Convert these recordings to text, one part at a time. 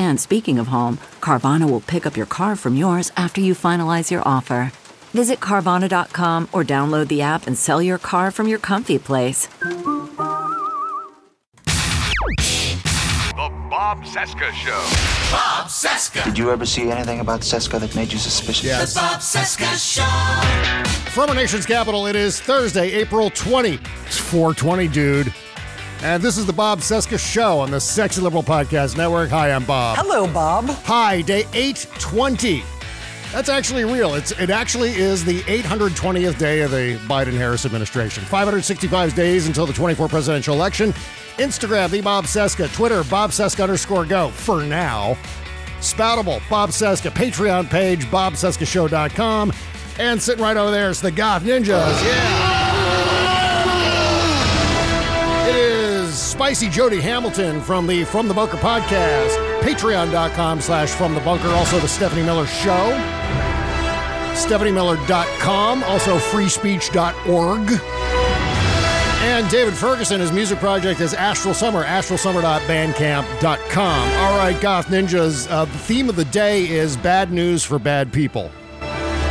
And speaking of home, Carvana will pick up your car from yours after you finalize your offer. Visit Carvana.com or download the app and sell your car from your comfy place. The Bob Cesca Show. Bob Cesca. Did you ever see anything about Cesca that made you suspicious? The Bob Cesca Show. From our nation's capital, it is Thursday, April 20. It's 420, dude. And this is the Bob Cesca Show on the Sexy Liberal Podcast Network. Hi, I'm Bob. Hello, Bob. Hi, day 820. That's actually real. It's it actually is the 820th day of the Biden-Harris administration. 565 days until the 24 presidential election. Instagram, the Bob Cesca. Twitter, Bob Cesca underscore go. For now. Spoutible, Bob Cesca. Patreon page, bobcescashow.com. And sitting right over there is the Goth Ninjas. Yeah. Spicy Jody Hamilton from the From the Bunker podcast. Patreon.com slash From the Bunker. Also the Stephanie Miller Show. StephanieMiller.com. Also freespeech.org. And David Ferguson, his music project is Astral Summer, astralsummer.bandcamp.com. All right, Goth Ninjas, uh, the theme of the day is bad news for bad people.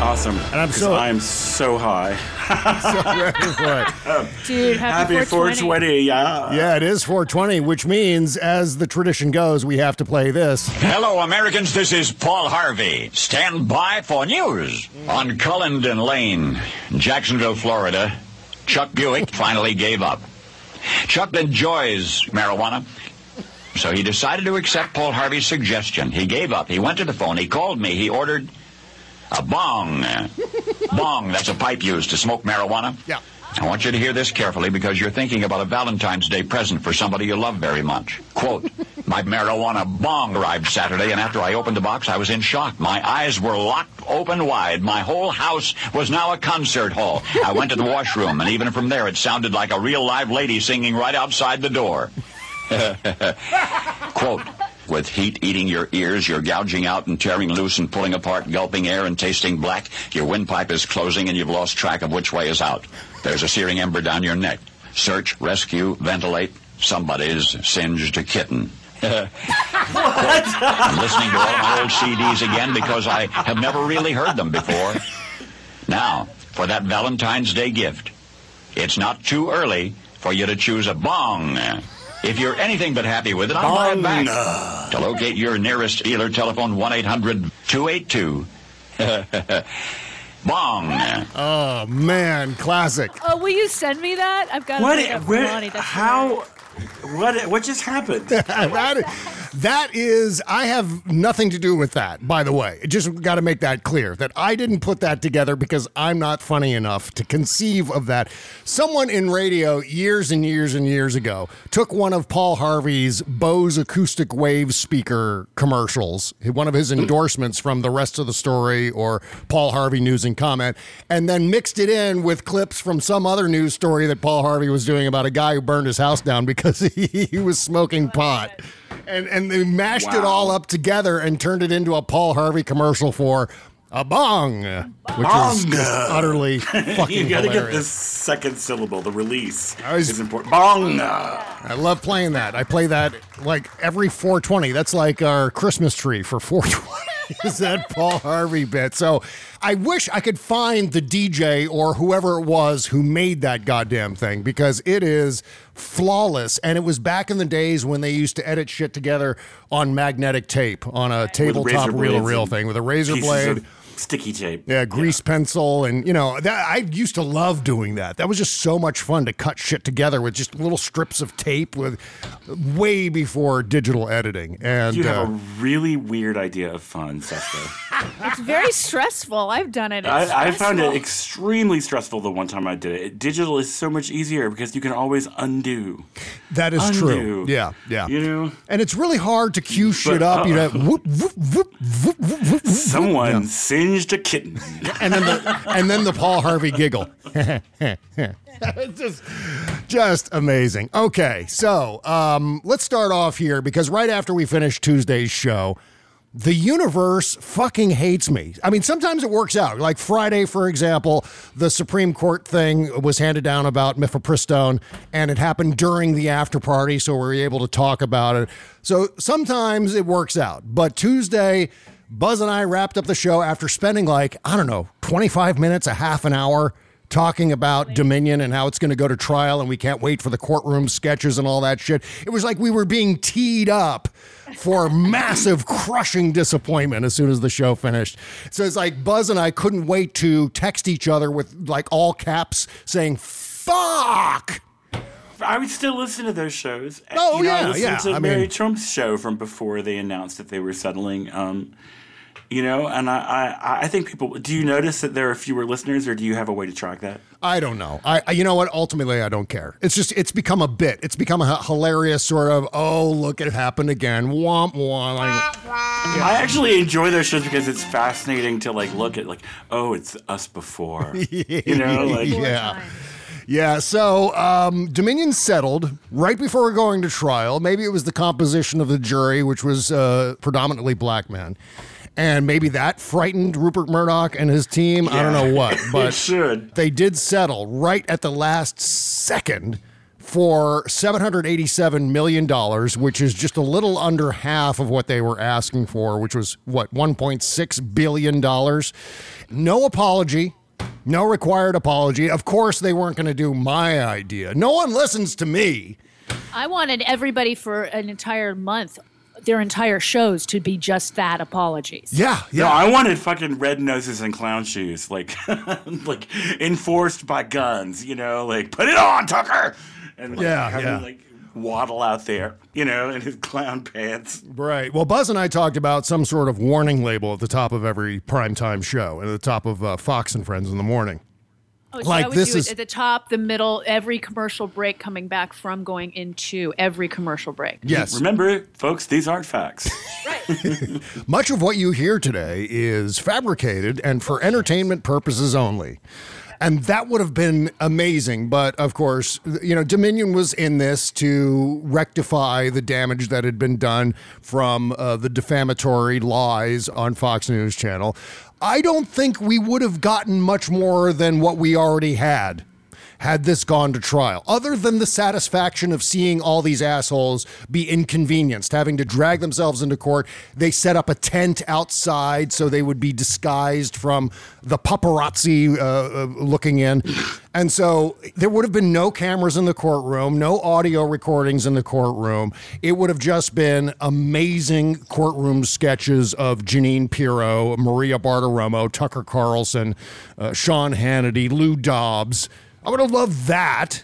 Awesome. And I'm 'Cause so- I'm so high. So ready for it. Dude, happy, Happy 420. Yeah. Yeah, it is 420, which means, as the tradition goes, we have to play this. Hello, Americans. This is Paul Harvey. Stand by for news. On Cullendon Lane, Jacksonville, Florida, Chuck Buick finally gave up. Chuck enjoys marijuana, so he decided to accept Paul Harvey's suggestion. He gave up. He went to the phone. He called me. He ordered a bong. bong, that's a pipe used to smoke marijuana. Yeah. I want you to hear this carefully because you're thinking about a Valentine's Day present for somebody you love very much. Quote, my marijuana bong arrived Saturday, and after I opened the box, I was in shock. My eyes were locked open wide. My whole house was now a concert hall. I went to the washroom, and even from there, it sounded like a real live lady singing right outside the door. Quote, with heat eating your ears, you're gouging out and tearing loose and pulling apart, gulping air and tasting black. Your windpipe is closing and you've lost track of which way is out. There's a searing ember down your neck. Search, rescue, ventilate. Somebody's singed a kitten. I'm listening to all my old CDs again because I have never really heard them before. Now, for that Valentine's Day gift, it's not too early for you to choose a bong. If you're anything but happy with it, I'll buy it back. To locate your nearest dealer, telephone 1-800-282. Bong. Oh, man, classic. Oh, will you send me that? I've got What? to Where, Lonnie. That's how? What? What just happened? that, that is, I have nothing to do with that, by the way. Just got to make that clear that I didn't put that together because I'm not funny enough to conceive of that. Someone in radio years and years and years ago took one of Paul Harvey's Bose acoustic wave speaker commercials, one of his endorsements from the rest of the story or Paul Harvey News and Comment, and then mixed it in with clips from some other news story that Paul Harvey was doing about a guy who burned his house down because he, he was smoking oh pot. And, and they mashed it all up together and turned it into a Paul Harvey commercial for a bong, which Bong. utterly fucking you gotta get hilarious. the second syllable. The release was- is important. Bong. I love playing that. I play that like every 420. That's like our Christmas tree for 420. Is that Paul Harvey bit? So I wish I could find the DJ or whoever it was who made that goddamn thing because it is flawless. And it was back in the days when they used to edit shit together on magnetic tape on a tabletop reel to reel thing with a razor blade. of- sticky tape. Yeah, grease pencil, and you know that I used to love doing that. That was just so much fun to cut shit together with just little strips of tape, with way before digital editing. And You have uh, a really weird idea of fun, Cesca. It's very stressful. I've done it. It's I, I found it extremely stressful the one time I did it. Digital is so much easier because you can always undo. that is Undo. true. Yeah, yeah. You know, and it's really hard to cue shit But, up. You uh, know, whoop, whoop, whoop, someone singed a kitten. and then the and then the Paul Harvey giggle. It's just, just amazing. Okay, so um, let's start off here because right after we finish Tuesday's show, the universe fucking hates me. I mean, sometimes it works out. Like Friday, for example, the Supreme Court thing was handed down about mifepristone, and it happened during the after party, so we were able to talk about it. So sometimes it works out. But Tuesday, Buzz and I wrapped up the show after spending like, I don't know, 25 minutes, a half an hour talking about Dominion and how it's going to go to trial and we can't wait for the courtroom sketches and all that shit. It was like we were being teed up for massive crushing disappointment as soon as the show finished. So it's like Buzz and I couldn't wait to text each other with like all caps saying fuck. I would still listen to those shows. Oh, you know, yeah, I listened yeah. to I Mary mean- Trump's show from before they announced that they were settling. Um, you know, and I, I, I think people. Do you notice that there are fewer listeners, or do you have a way to track that? I don't know. I, I you know what? Ultimately, I don't care. It's just it's become a bit. It's become a h- hilarious sort of oh look it happened again. Womp womp. Like, I actually enjoy those shows because it's fascinating to like look at like oh it's us before you know like yeah. Yeah, so um, Dominion settled right before going to trial. Maybe it was the composition of the jury, which was uh, predominantly black men. And maybe that frightened Rupert Murdoch and his team. I don't know what, but should. they did settle right at the last second for $787 million, which is just a little under half of what they were asking for, which was what, $1.6 billion. No apology. No required apology. Of course, they weren't going to do my idea. No one listens to me. I wanted everybody for an entire month, their entire shows to be just that apologies. Yeah, No, I wanted fucking red noses and clown shoes, like, like enforced by guns. You know, like put it on, Tucker, and like, Yeah, have yeah. like waddle out there, you know, in his clown pants. Right. Well, Buzz and I talked about some sort of warning label at the top of every primetime show and at the top of uh, Fox and Friends in the morning. Oh, so Like, I would this do is- at the top, the middle, every commercial break coming back from going into every commercial break. Yes. Remember, folks, these aren't facts. Right. Much of what you hear today is fabricated and for entertainment purposes only. And that would have been amazing. But of course, you know, Dominion was in this to rectify the damage that had been done from uh, the defamatory lies on Fox News Channel. I don't think we would have gotten much more than what we already had had this gone to trial, other than the satisfaction of seeing all these assholes be inconvenienced, having to drag themselves into court. They set up a tent outside so they would be disguised from the paparazzi uh, uh, looking in. And so there would have been no cameras in the courtroom, no audio recordings in the courtroom. It would have just been amazing courtroom sketches of Jeanine Pirro, Maria Bartiromo, Tucker Carlson, uh, Sean Hannity, Lou Dobbs. I would have loved that.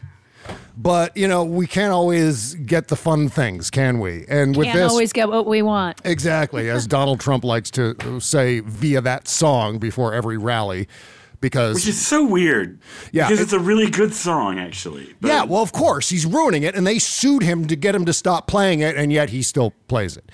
But, you know, we can't always get the fun things, can we? And with Can't this. always get what we want. Exactly, as Donald Trump likes to say via that song before every rally, because Which is so weird. Yeah, Because it- it's a really good song, actually. But yeah, well, of course he's ruining it, and they sued him to get him to stop playing it, and yet he still plays it.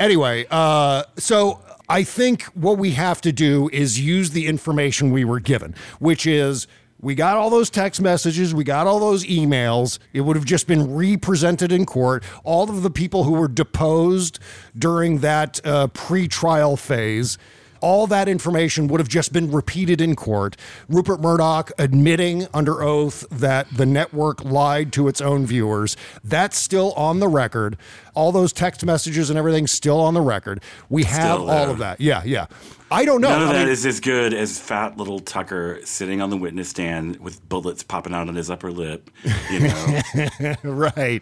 Anyway, uh, so I think what we have to do is use the information we were given, which is. We got all those text messages. We got all those emails. It would have just been represented in court. All of the people who were deposed during that uh, pre-trial phase all that information would have just been repeated in court. Rupert Murdoch admitting under oath that the network lied to its own viewers. That's still on the record. All those text messages and everything still on the record. We have all of that. Yeah, yeah. I don't know. None of I that mean- is as good as fat little Tucker sitting on the witness stand with bullets popping out on his upper lip. You know, right.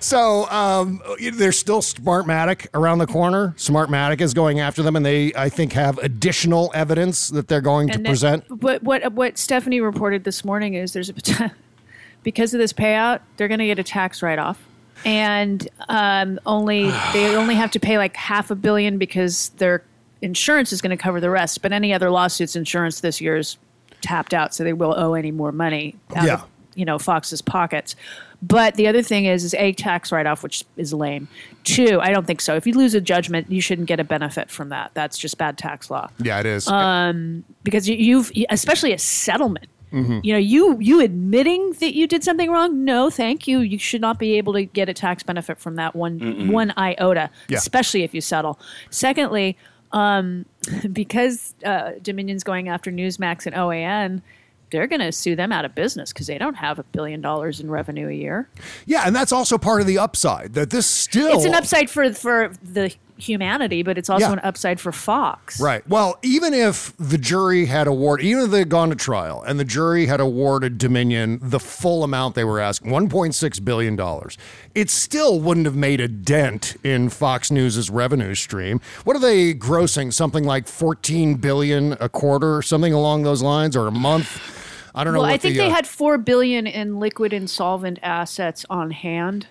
So um, there's still Smartmatic around the corner. Smartmatic is going after them, and they, I think, have additional evidence that they're going to And then- present. What what what Stephanie reported this morning is there's a pot- because of this payout, they're going to get a tax write off, and um, only they only have to pay like half a billion because their insurance is going to cover the rest. But any other lawsuits, insurance this year is tapped out, so they will owe any more money out Yeah. of you know Fox's pockets. But the other thing is, is a tax write off, which is lame. Two, I don't think so. If you lose a judgment, you shouldn't get a benefit from that. That's just bad tax law Yeah, it is. um, because you, you've especially a settlement. Mhm. You know, you you admitting that you did something wrong. No, thank you. You should not be able to get a tax benefit from that one Mm-mm. one iota, Yeah. especially if you settle. Secondly, um, because uh, Dominion's going after Newsmax and OAN, they're going to sue them out of business because they don't have a billion dollars in revenue a year. yeah, and that's also part of the upside that this still. It's an upside for for the humanity, but it's also Yeah. an upside for Fox. Right. Well, even if the jury had awarded, even if they had gone to trial and the jury had awarded Dominion the full amount they were asking, $1.6 billion, it still wouldn't have made a dent in Fox News' revenue stream. What are they grossing? Something like 14 billion a quarter, something along those lines, or a month? I don't know. Well, what I think the, they uh, had four billion in liquid insolvent assets on hand,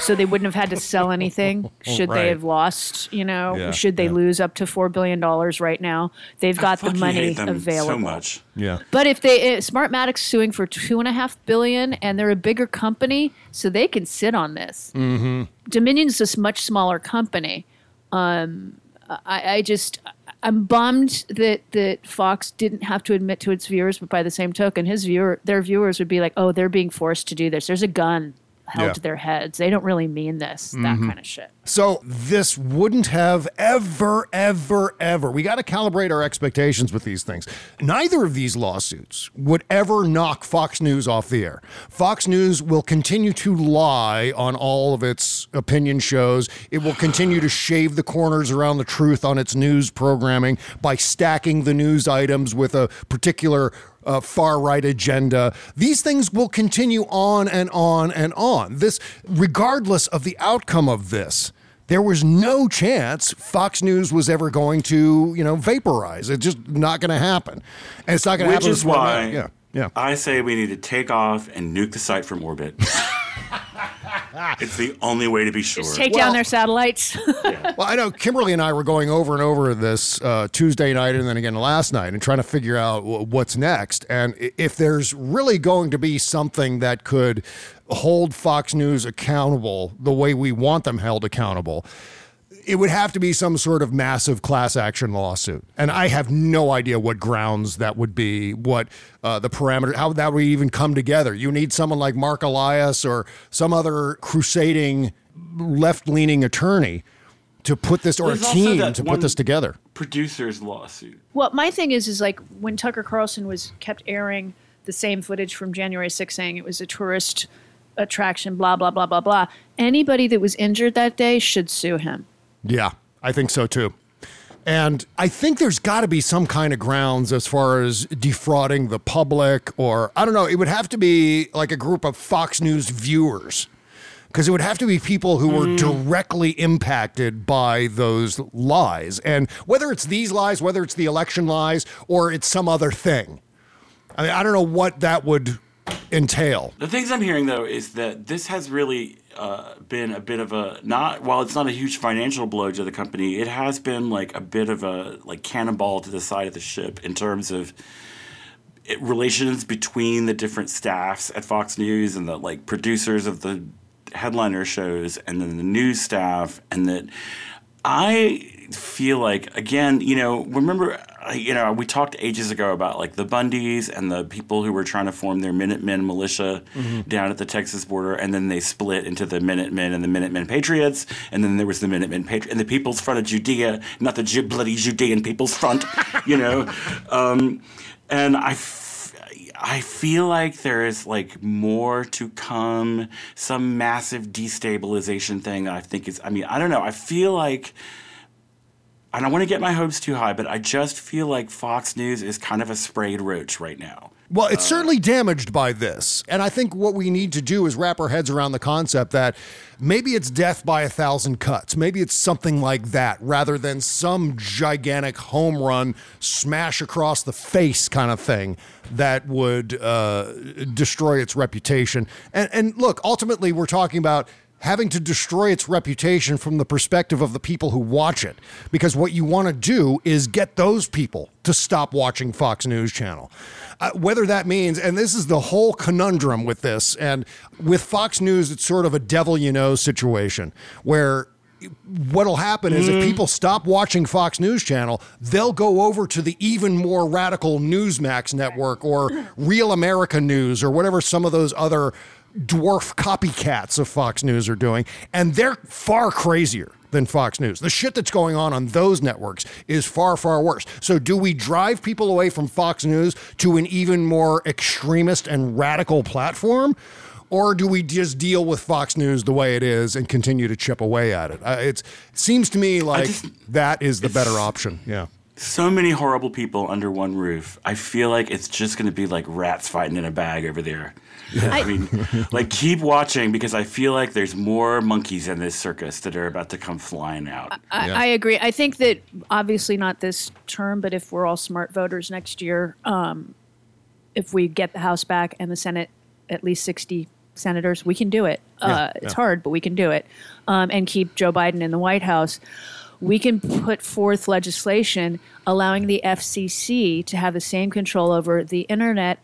so they wouldn't have had to sell anything should Right. they have lost. You know, Yeah, should they yeah. lose up to four billion dollars right now? They've got the money hate them available. so much. Yeah. But if they uh, Smartmatic's suing for two and a half billion, and they're a bigger company, so they can sit on this. Mm-hmm. Dominion's this much smaller company. Um, I, I just I'm bummed that that Fox didn't have to admit to its viewers, but by the same token, his viewer their viewers would be like, oh, they're being forced to do this. There's a gun held Yeah. to their heads. They don't really mean this. That Mhm. kind of shit. So this wouldn't have ever, ever, ever. We got to calibrate our expectations with these things. Neither of these lawsuits would ever knock Fox News off the air. Fox News will continue to lie on all of its opinion shows. It will continue to shave the corners around the truth on its news programming by stacking the news items with a particular uh, far right agenda. These things will continue on and on and on. This, regardless of the outcome of this, there was no chance Fox News was ever going to, you know, vaporize. It's just not going to happen, and it's not going to happen. Which is why yeah, yeah. I say we need to take off and nuke the site from orbit. it's the only way to be sure. Just take down their satellites. Well, I know Kimberly and I were going over and over this uh, Tuesday night and then again last night and trying to figure out w- what's next. And if there's really going to be something that could hold Fox News accountable the way we want them held accountable, it would have to be some sort of massive class action lawsuit. And I have no idea what grounds that would be, what uh, the parameter, how that would even come together. You need someone like Marc Elias or some other crusading left leaning attorney to put this, or There's a team to put this together. Producers lawsuit. Well, my thing is, is like when Tucker Carlson was kept airing the same footage from January 6th, saying it was a tourist attraction, blah blah blah blah blah. Anybody that was injured that day should sue him. Yeah, I think so too. And I think there's got to be some kind of grounds as far as defrauding the public, or I don't know, it would have to be like a group of Fox News viewers. Because it would have to be people who were mm. directly impacted by those lies. And whether it's these lies, whether it's the election lies, or it's some other thing. I mean, I don't know what that would entail. The things I'm hearing though is that this has really uh, been a bit of a not while it's not a huge financial blow to the company, it has been like a bit of a like cannonball to the side of the ship in terms of it, relations between the different staffs at Fox News and the like producers of the headliner shows and then the news staff and that I feel like again, you know, remember, uh, you know, we talked ages ago about like the Bundys and the people who were trying to form their Minutemen militia Mhm. down at the Texas border, and then they split into the Minutemen and the Minutemen Patriots, and then there was the Minutemen Patriots and the People's Front of Judea, not the Ju- bloody Judean People's Front, you know, um, and I. F- I feel like there is like more to come, some massive destabilization thing. I think is. I mean, I don't know. I feel like I don't want to get my hopes too high, but I just feel like Fox News is kind of a sprayed roach right now. Well, it's certainly damaged by this. And I think what we need to do is wrap our heads around the concept that maybe it's death by a thousand cuts. Maybe it's something like that rather than some gigantic home run smash across the face kind of thing that would uh, destroy its reputation. And, and look, ultimately, we're talking about having to destroy its reputation from the perspective of the people who watch it. Because what you want to do is get those people to stop watching Fox News Channel. Uh, whether that means, and this is the whole conundrum with this, and with Fox News, it's sort of a devil you know situation where what'll happen is if people stop watching Fox News Channel, they'll go over to the even more radical Newsmax network or Real America News or whatever some of those other dwarf copycats of Fox News are doing, and they're far crazier than Fox News. The shit that's going on on those networks is far, far worse. So, do we drive people away from Fox News to an even more extremist and radical platform? Or do we just deal with Fox News the way it is and continue to chip away at it? Uh, it's, it seems to me like that is the better option. Yeah. So many horrible people under one roof. I feel like it's just going to be like rats fighting in a bag over there. I mean, like keep watching because I feel like there's more monkeys in this circus that are about to come flying out. I, I agree. I think that obviously not this term, but if we're all smart voters next year, um, if we get the House back and the Senate at least 60 senators, we can do it. uh, it's hard, but we can do it. Um, and keep Joe Biden in the White House. We can put forth legislation allowing the FCC to have the same control over the internet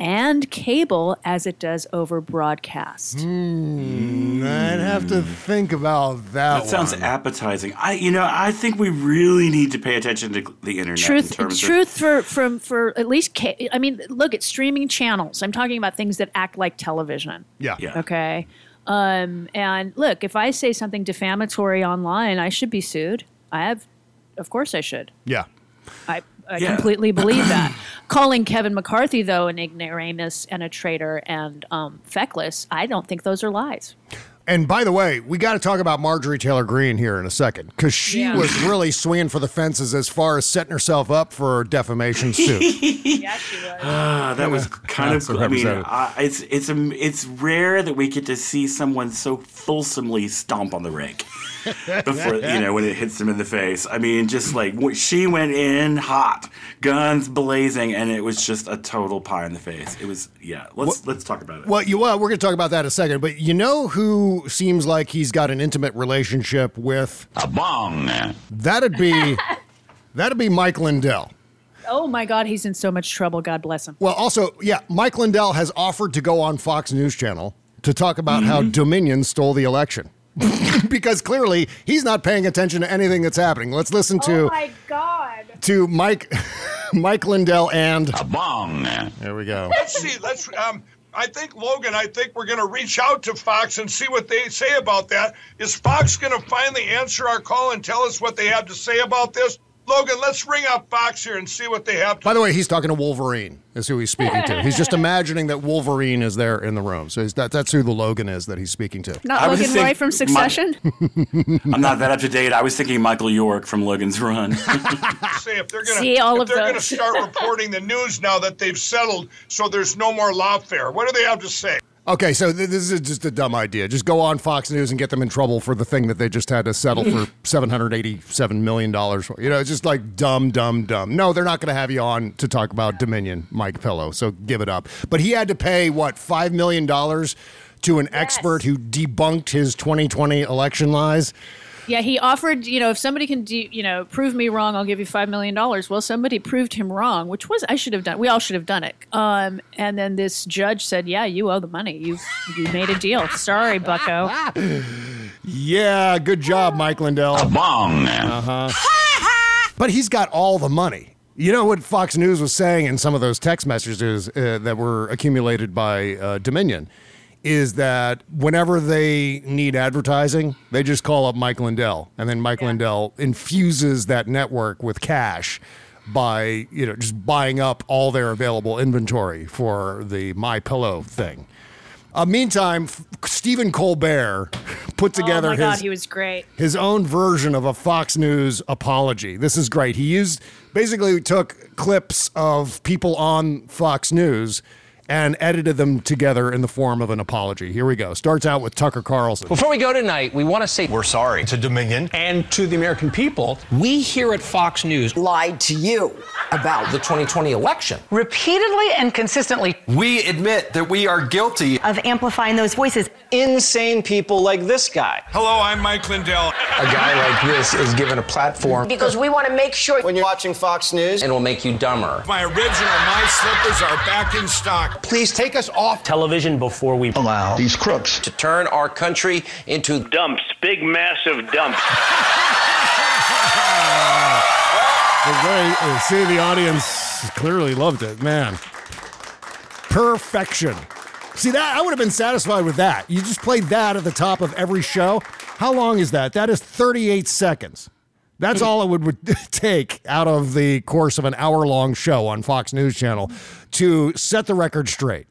and cable as it does over broadcast. Hmm, I'd have to think about that. That sounds appetizing. I, you know, I think we really need to pay attention to the internet. in truth terms truth for from for at least ca- i mean look at streaming channels i'm talking about things that act like television Yeah. Yeah. okay um and look if i say something defamatory online i should be sued i have of course i should Yeah. i I Yeah. completely believe that. Calling Kevin McCarthy, though, an ignoramus and a traitor and um, feckless, I don't think those are lies. And by the way, we got to talk about Marjorie Taylor Greene here in a second because she Yeah. was really swinging for the fences as far as setting herself up for a defamation suit. Yeah, she was. Ah, that was kind That's of. a I mean, representative. I, it's it's a, it's rare that we get to see someone so fulsomely stomp on the rake before you know when it hits them in the face. I mean, just like she went in hot, guns blazing, and it was just a total pie in the face. It was yeah. Let's let's talk about it. Well, you well, we're going to talk about that in a second. But you know who seems like he's got an intimate relationship with a bong? That'd be that'd be Mike Lindell. Oh my God, he's in so much trouble. God bless him. Well, also, yeah, Mike Lindell has offered to go on Fox News Channel to talk about how Mm-hmm. Dominion stole the election. because clearly he's not paying attention to anything that's happening. Let's listen to Oh my God. to Mike Mike Lindell and a bong. There we go. Let's see. Let's. Um, I think Logan. I think we're going to reach out to Fox and see what they say about that. Is Fox going to finally answer our call and tell us what they have to say about this? Logan, let's ring up Fox here and see what they have to. By the way, he's talking to Wolverine. Is who he's speaking to. He's just imagining that Wolverine is there in the room. So he's, that, that's who the Logan is that he's speaking to. Not I Logan just Roy think from my- Succession? I'm not that up to date. I was thinking Michael York from Logan's Run. say if they're going See, all if of they're going to those. start reporting the news now that they've settled, so there's no more lawfare. What do they have to say? Okay, so th- this is just a dumb idea. Just go on Fox News and get them in trouble for the thing that they just had to settle for seven hundred eighty-seven million dollars. for. You know, it's just like dumb, dumb, dumb. No, they're not going to have you on to talk about Dominion, Mike Pillow. So give it up. But he had to pay what five million dollars to an expert who debunked his 2020 election lies. Yeah, he offered, you know, if somebody can, do, you know, prove me wrong, I'll give you $5 million. Well, somebody proved him wrong, which was, I should have done, we all should have done it. Um, and then this judge said, yeah, you owe the money. You, you made a deal. Sorry, bucko. Yeah, good job, Mike Lindell. A bong. Uh huh. but he's got all the money. You know what Fox News was saying in some of those text messages uh, that were accumulated by uh, Dominion is that whenever they need advertising, they just call up Mike Lindell, and then Mike Lindell infuses that network with cash by you know just buying up all their available inventory for the My Pillow thing. Uh, meantime, F- Stephen Colbert put together oh God, his he was great. his own version of a Fox News apology. This is great. He used basically took clips of people on Fox News and edited them together in the form of an apology. Here we go. Starts out with Tucker Carlson. Before we go tonight, we want to say we're sorry to Dominion and to the American people. We here at Fox News lied to you about the 2020 election. Repeatedly and consistently, We admit that we are guilty of amplifying those voices. Insane people like this guy. Hello, I'm Mike Lindell. A guy like this is given a platform Because we want to make sure when you're watching Fox News and will make you dumber. My original My Slippers are back in stock. Please take us off television before we Allow these crooks. to turn our country into dumps, big massive dumps. The way- uh, see, the audience clearly loved it. Man, perfection. See that I would have been satisfied with that. You just played that at the top of every show. How long is that? That is 38 seconds. That's all it would, take out of the course of an hour long show on Fox News Channel to set the record straight.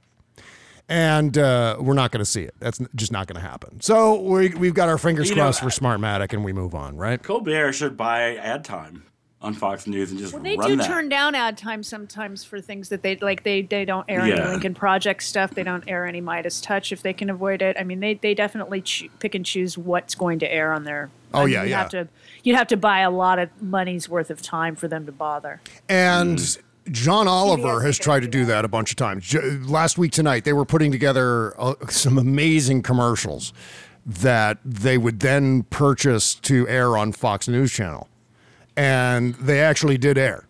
And uh, we're not going to see it. That's just not going to happen. So we, we've got our fingers You know, crossed for Smartmatic and we move on, right? Colbert should buy ad time on Fox News and just Well, they run do that. turn down ad time sometimes for things that they like. They they don't air any Yeah. Lincoln Project stuff. They don't air any Midas Touch if they can avoid it. I mean, they they definitely choo- pick and choose what's going to air on their. Oh, I mean, yeah, you'd yeah. Have to you'd have to buy a lot of money's worth of time for them to bother. And Mm. John Oliver has tried to do that a bunch of times. J- last week tonight, they were putting together uh, some amazing commercials that they would then purchase to air on Fox News Channel. And they actually did air.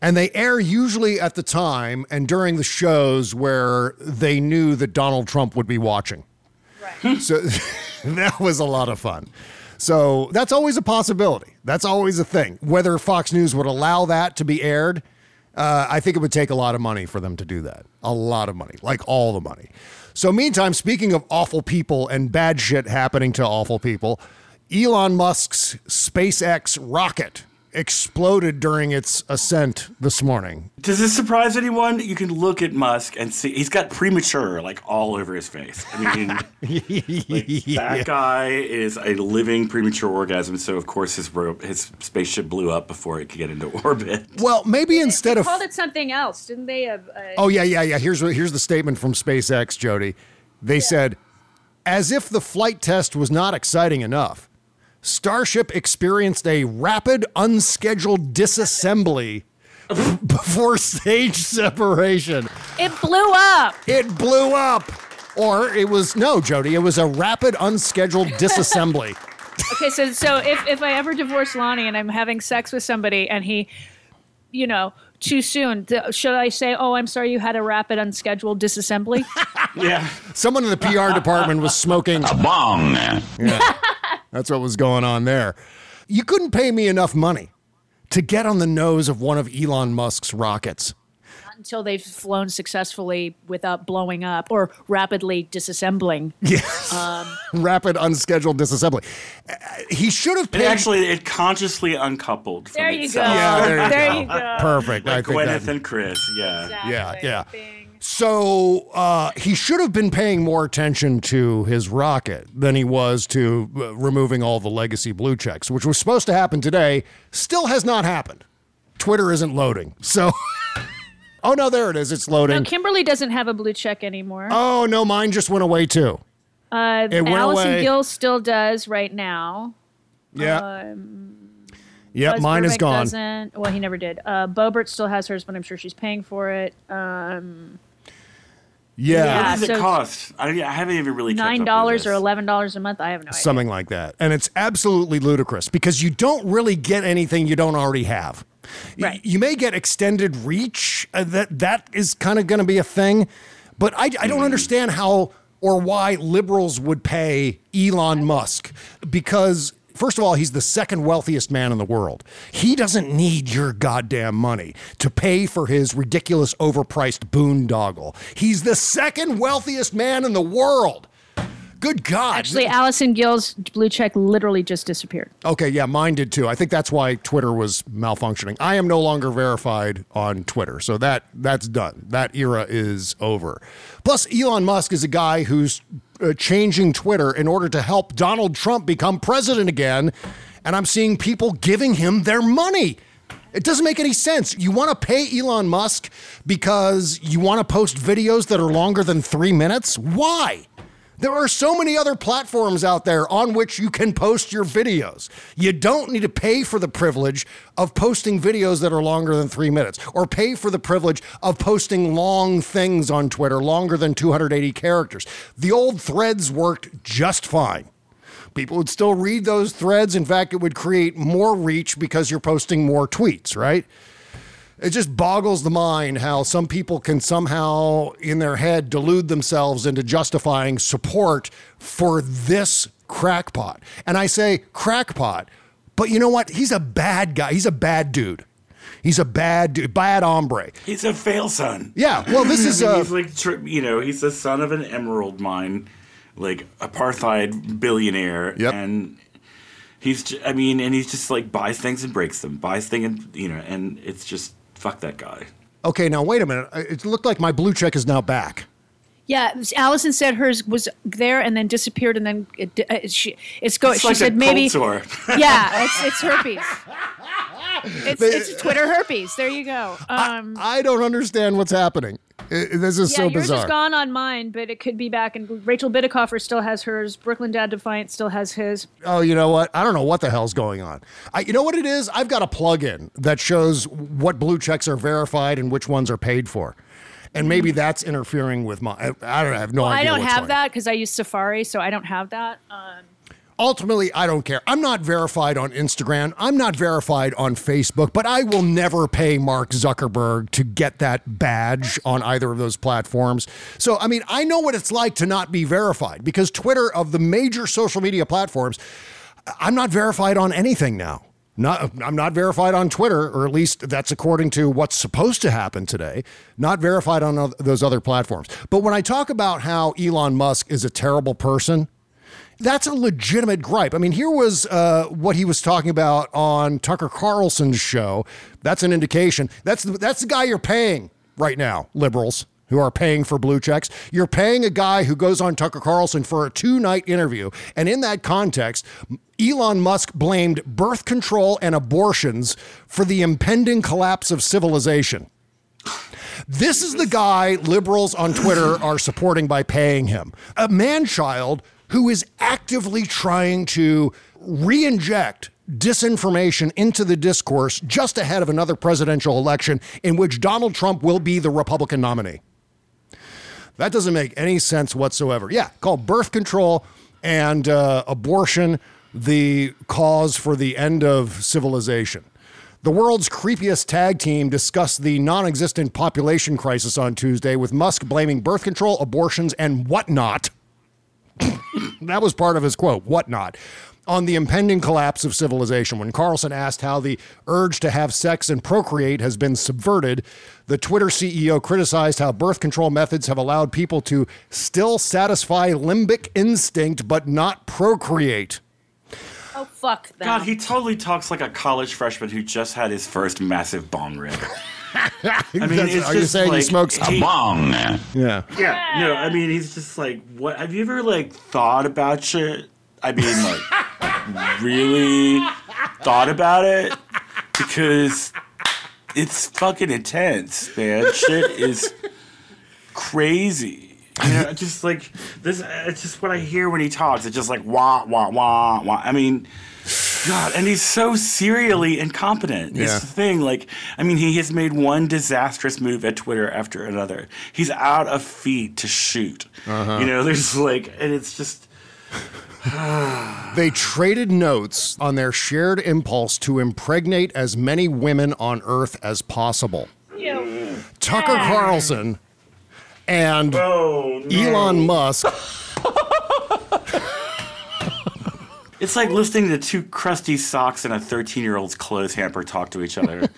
And they air usually at the time and during the shows where they knew that Donald Trump would be watching. Right. So that was a lot of fun. So that's always a possibility. That's always a thing. Whether Fox News would allow that to be aired, uh, I think it would take a lot of money for them to do that. A lot of money, like all the money. So, meantime, speaking of awful people and bad shit happening to awful people, Elon Musk's SpaceX rocket exploded during its ascent this morning. Does this surprise anyone? You can look at Musk and see he's got premature like all over his face. I mean, like, that guy is a living premature orgasm. So of course his ro- his spaceship blew up before it could get into orbit. Well, maybe instead they of called it something else, didn't they? Uh, uh, Oh yeah, yeah, yeah. Here's here's the statement from SpaceX, Jody. They said, as if the flight test was not exciting enough, Starship experienced a rapid, unscheduled disassembly before stage separation. It blew up. It blew up. Or it was no, Jody. It was a rapid, unscheduled disassembly. Okay, so so if if I ever divorce Lonnie and I'm having sex with somebody and he, you know, too soon, th- should I say, "Oh, I'm sorry, you had a rapid, unscheduled disassembly"? Yeah. Someone in the PR department was smoking A bong. Yeah. That's what was going on there. You couldn't pay me enough money to get on the nose of one of Elon Musk's rockets. Not until they've flown successfully without blowing up or rapidly disassembling. Yes. Um, Rapid unscheduled disassembly. Uh, He should have It actually it consciously uncoupled. From There you itself. go. Yeah, there you There go. you go. Perfect. I Like think Gwyneth that- and Chris. Yeah. Yeah, yeah. So uh, he should have been paying more attention to his rocket than he was to uh, removing all the legacy blue checks, which was supposed to happen today. Still has not happened. Twitter isn't loading. So, oh no, there it is. It's loading. No, Kimberly doesn't have a blue check anymore. Oh no, mine just went away too. uh, it went Allison away. Gill still does right now. Yeah. Um, Yep, Buzz mine is gone. Doesn't. Well, he never did. Uh, Boebert still has hers, but I'm sure she's paying for it. Um, Yeah. What does it cost? I, I haven't even really Nine dollars or eleven dollars a month. I have no idea. Something like that. And it's absolutely ludicrous because you don't really get anything you don't already have. Y- Right. You may get extended reach. Uh, that that is kind of going to be a thing, but I, I don't understand how or why liberals would pay Elon Musk because first of all, he's the second wealthiest man in the world. He doesn't need your goddamn money to pay for his ridiculous overpriced boondoggle. He's the second wealthiest man in the world. Good God. Actually, Allison Gill's blue check literally just disappeared. Okay, yeah, mine did too. I think that's why Twitter was malfunctioning. I am no longer verified on Twitter, so that that's done. That era is over. Plus, Elon Musk is a guy who's uh, changing Twitter in order to help Donald Trump become president again, and I'm seeing people giving him their money. It doesn't make any sense. You want to pay Elon Musk because you want to post videos that are longer than three minutes? Why? There are so many other platforms out there on which you can post your videos. You don't need to pay for the privilege of posting videos that are longer than three minutes or pay for the privilege of posting long things on Twitter, longer than 280 characters. The old threads worked just fine. People would still read those threads. In fact, it would create more reach because you're posting more tweets, right? It just boggles the mind how some people can somehow, in their head, delude themselves into justifying support for this crackpot. And I say crackpot, but you know what? He's a bad guy. He's a bad dude. He's a bad dude, bad hombre. He's a fail son. Yeah, well, this is, I mean, uh, he's like tri- you know he's the son of an emerald mine, like apartheid billionaire, Yep. and he's j- I mean, and he's just like buys things and breaks them, buys things and you know, and it's just fuck that guy. Okay, now wait a minute. It looked like my blue check is now back. Yeah, Allison said hers was there and then disappeared, and then it, uh, she it's go. It's she like a said maybe. cold yeah, it's it's herpes. It's, it's Twitter herpes. There you go. Um, I don't understand what's happening. I- this is yeah, so yours bizarre. is gone on mine, but it could be back. And Rachel Bitecofer still has hers. Brooklyn Dad Defiant still has his. Oh, you know what? I don't know what the hell's going on. I, you know what it is? I've got a plug-in that shows what blue checks are verified and which ones are paid for, and maybe that's interfering with my. I, I don't I have no well, I don't have that because I use Safari, so I don't have that. Um, Ultimately, I don't care. I'm not verified on Instagram. I'm not verified on Facebook, but I will never pay Mark Zuckerberg to get that badge on either of those platforms. So, I mean, I know what it's like to not be verified because Twitter, of the major social media platforms, I'm not verified on anything now. Not, I'm not verified on Twitter, or at least that's according to what's supposed to happen today. Not verified on those other platforms. But when I talk about how Elon Musk is a terrible person, that's a legitimate gripe. I mean, here was uh, what he was talking about on Tucker Carlson's show. That's an indication. That's the, that's the guy you're paying right now, liberals who are paying for blue checks. You're paying a guy who goes on Tucker Carlson for a two night interview. And in that context, Elon Musk blamed birth control and abortions for the impending collapse of civilization. This is the guy liberals on Twitter are supporting by paying him. A man child who is actively trying to re inject disinformation into the discourse just ahead of another presidential election in which Donald Trump will be the Republican nominee. That doesn't make any sense whatsoever. Yeah, called birth control and uh, abortion the cause for the end of civilization. The world's creepiest tag team discussed the non existent population crisis on Tuesday, with Musk blaming birth control, abortions, and whatnot. that was part of his quote, whatnot, on the impending collapse of civilization. When Carlson asked how the urge to have sex and procreate has been subverted, the Twitter CEO criticized how birth control methods have allowed people to still satisfy limbic instinct but not procreate. oh fuck that. God, he totally talks like a college freshman who just had his first massive bong rip. I mean, That's- it's are you just saying he smokes A bong. Yeah. Yeah, no, I mean, he's just like, what? Have you ever like thought about shit? I mean, like, really thought about it because it's fucking intense, man. Shit is crazy. You know, just like this. It's just what I hear when he talks. It's just like wah wah wah wah. I mean. God, and he's so serially incompetent. It's the thing. Like, I mean, he has made one disastrous move at Twitter after another. He's out of feet to shoot. Uh-huh. You know, there's like, and it's just. They traded notes on their shared impulse to impregnate as many women on Earth as possible. Tucker Carlson and Oh, Elon Musk. It's like listening to two crusty socks and a 13 year old's clothes hamper talk to each other.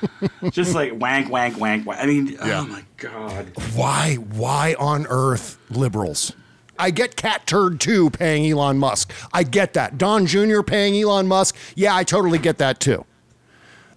just like wank, wank, wank, wank. I mean, Yeah. oh my God. Why? Why on earth, liberals? I get Cat Turd 2 paying Elon Musk. I get that. Don Jr. paying Elon Musk. Yeah, I totally get that too.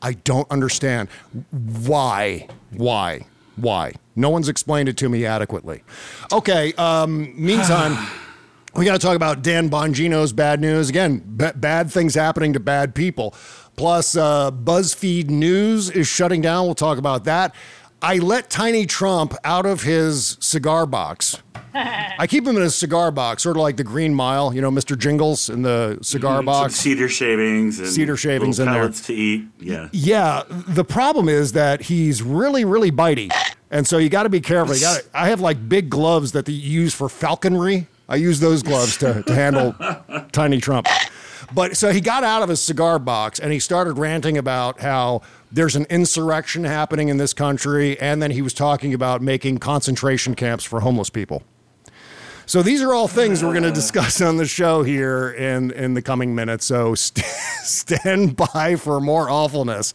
I don't understand why. Why? Why? No one's explained it to me adequately. Okay, um, meantime, we got to talk about Dan Bongino's bad news. Again, b- bad things happening to bad people. Plus, uh, BuzzFeed News is shutting down. We'll talk about that. I let Tiny Trump out of his cigar box. I keep him in a cigar box, sort of like the Green Mile, you know, Mr. Jingles in the cigar Some box. cedar shavings and Cedar shavings little in there. to eat. Yeah. Yeah, the problem is that he's really, really bitey, and so you got to be careful. You got. I have like big gloves that they use for falconry. I use those gloves to, to handle Tiny Trump. But so he got out of his cigar box and he started ranting about how there's an insurrection happening in this country, and then he was talking about making concentration camps for homeless people. So these are all things we're going to discuss on the show here in in the coming minutes. So st- stand by for more awfulness.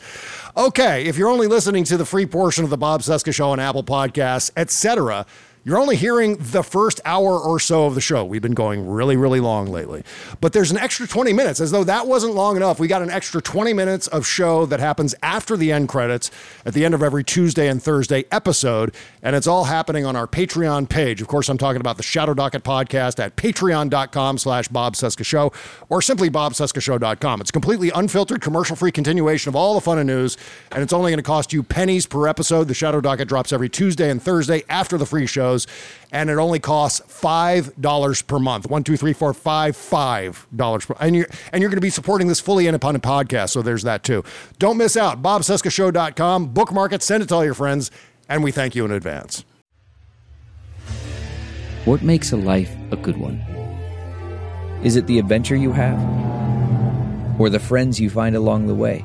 Okay, if you're only listening to the free portion of the Bob Cesca Show on Apple Podcasts, etc., you're only hearing the first hour or so of the show. We've been going really, really long lately. But there's an extra 20 minutes. As though that wasn't long enough, we got an extra 20 minutes of show that happens after the end credits at the end of every Tuesday and Thursday episode. And it's all happening on our Patreon page. Of course, I'm talking about the Shadow Docket podcast at patreon.com slash Bob Cesca Show or simply bobcescashow.com. It's completely unfiltered, commercial-free continuation of all the fun and news, and it's only going to cost you pennies per episode. The Shadow Docket drops every Tuesday and Thursday after the free shows, and it only costs five dollars per month. One, two, three, four, five, five dollars per, and you're and you're going to be supporting this fully independent podcast. So there's that too. Don't miss out. BobCescashow.com. Bookmark it. Send it to all your friends, and we thank you in advance. What makes a life a good one? Is it the adventure you have? Or the friends you find along the way?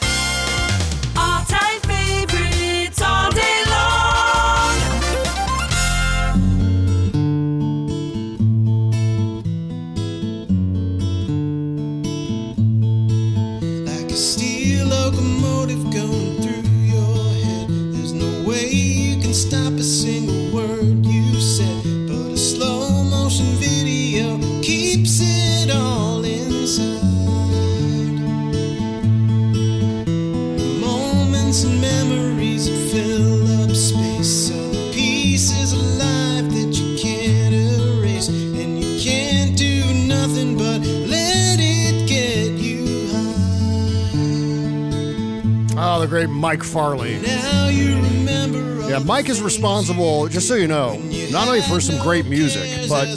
Great Mike Farley. Now you remember Yeah, Mike is responsible, just so you know, not only for some great music, but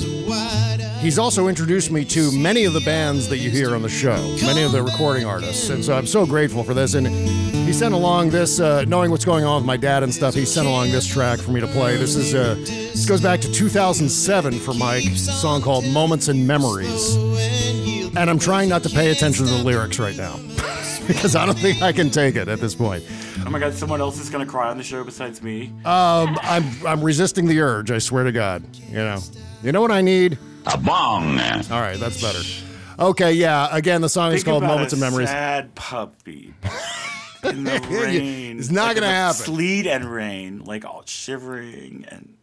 he's also introduced me to many of the bands that you hear on the show, many of the recording artists. And so I'm so grateful for this. And he sent along this, uh, knowing what's going on with my dad and stuff, he sent along this track for me to play. This is uh, this goes back to 2007 for Mike, a song called Moments and Memories. And I'm trying not to pay attention to the lyrics right now because I don't think I can take it at this point. Oh my God, someone else is gonna cry on the show besides me. Um, I'm I'm resisting the urge. I swear to God. You know, you know what I need? A bong. All right, that's better. Okay, yeah. Again, the song is called about "Moments a and Memories." Sad puppy. in the rain. It's not Like gonna happen. Sleet and rain, like all shivering and.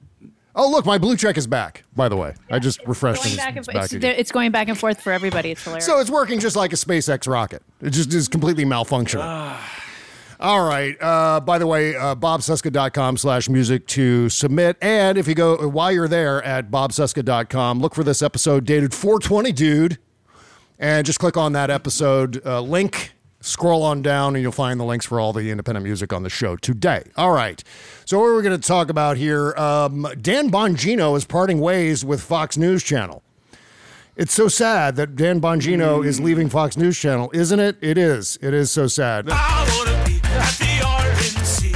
Oh, look, my blue check is back. By the way, I just refreshed Going it. back and It's back It's, it's going back and forth for everybody. It's hilarious. So it's working just like a SpaceX rocket. It just is completely malfunctioning. All right. Uh, by the way, uh, bobcesca.com slash music to submit. And if you go, while you're there at bobcesca.com, look for this episode dated 420, dude. And just click on that episode uh, link, scroll on down, and you'll find the links for all the independent music on the show today. All right. So, what are we're going to talk about here um, Dan Bongino is parting ways with Fox News Channel. It's so sad that Dan Bongino is leaving Fox News Channel, isn't it? It is. It is so sad. I wanna be at the RNC.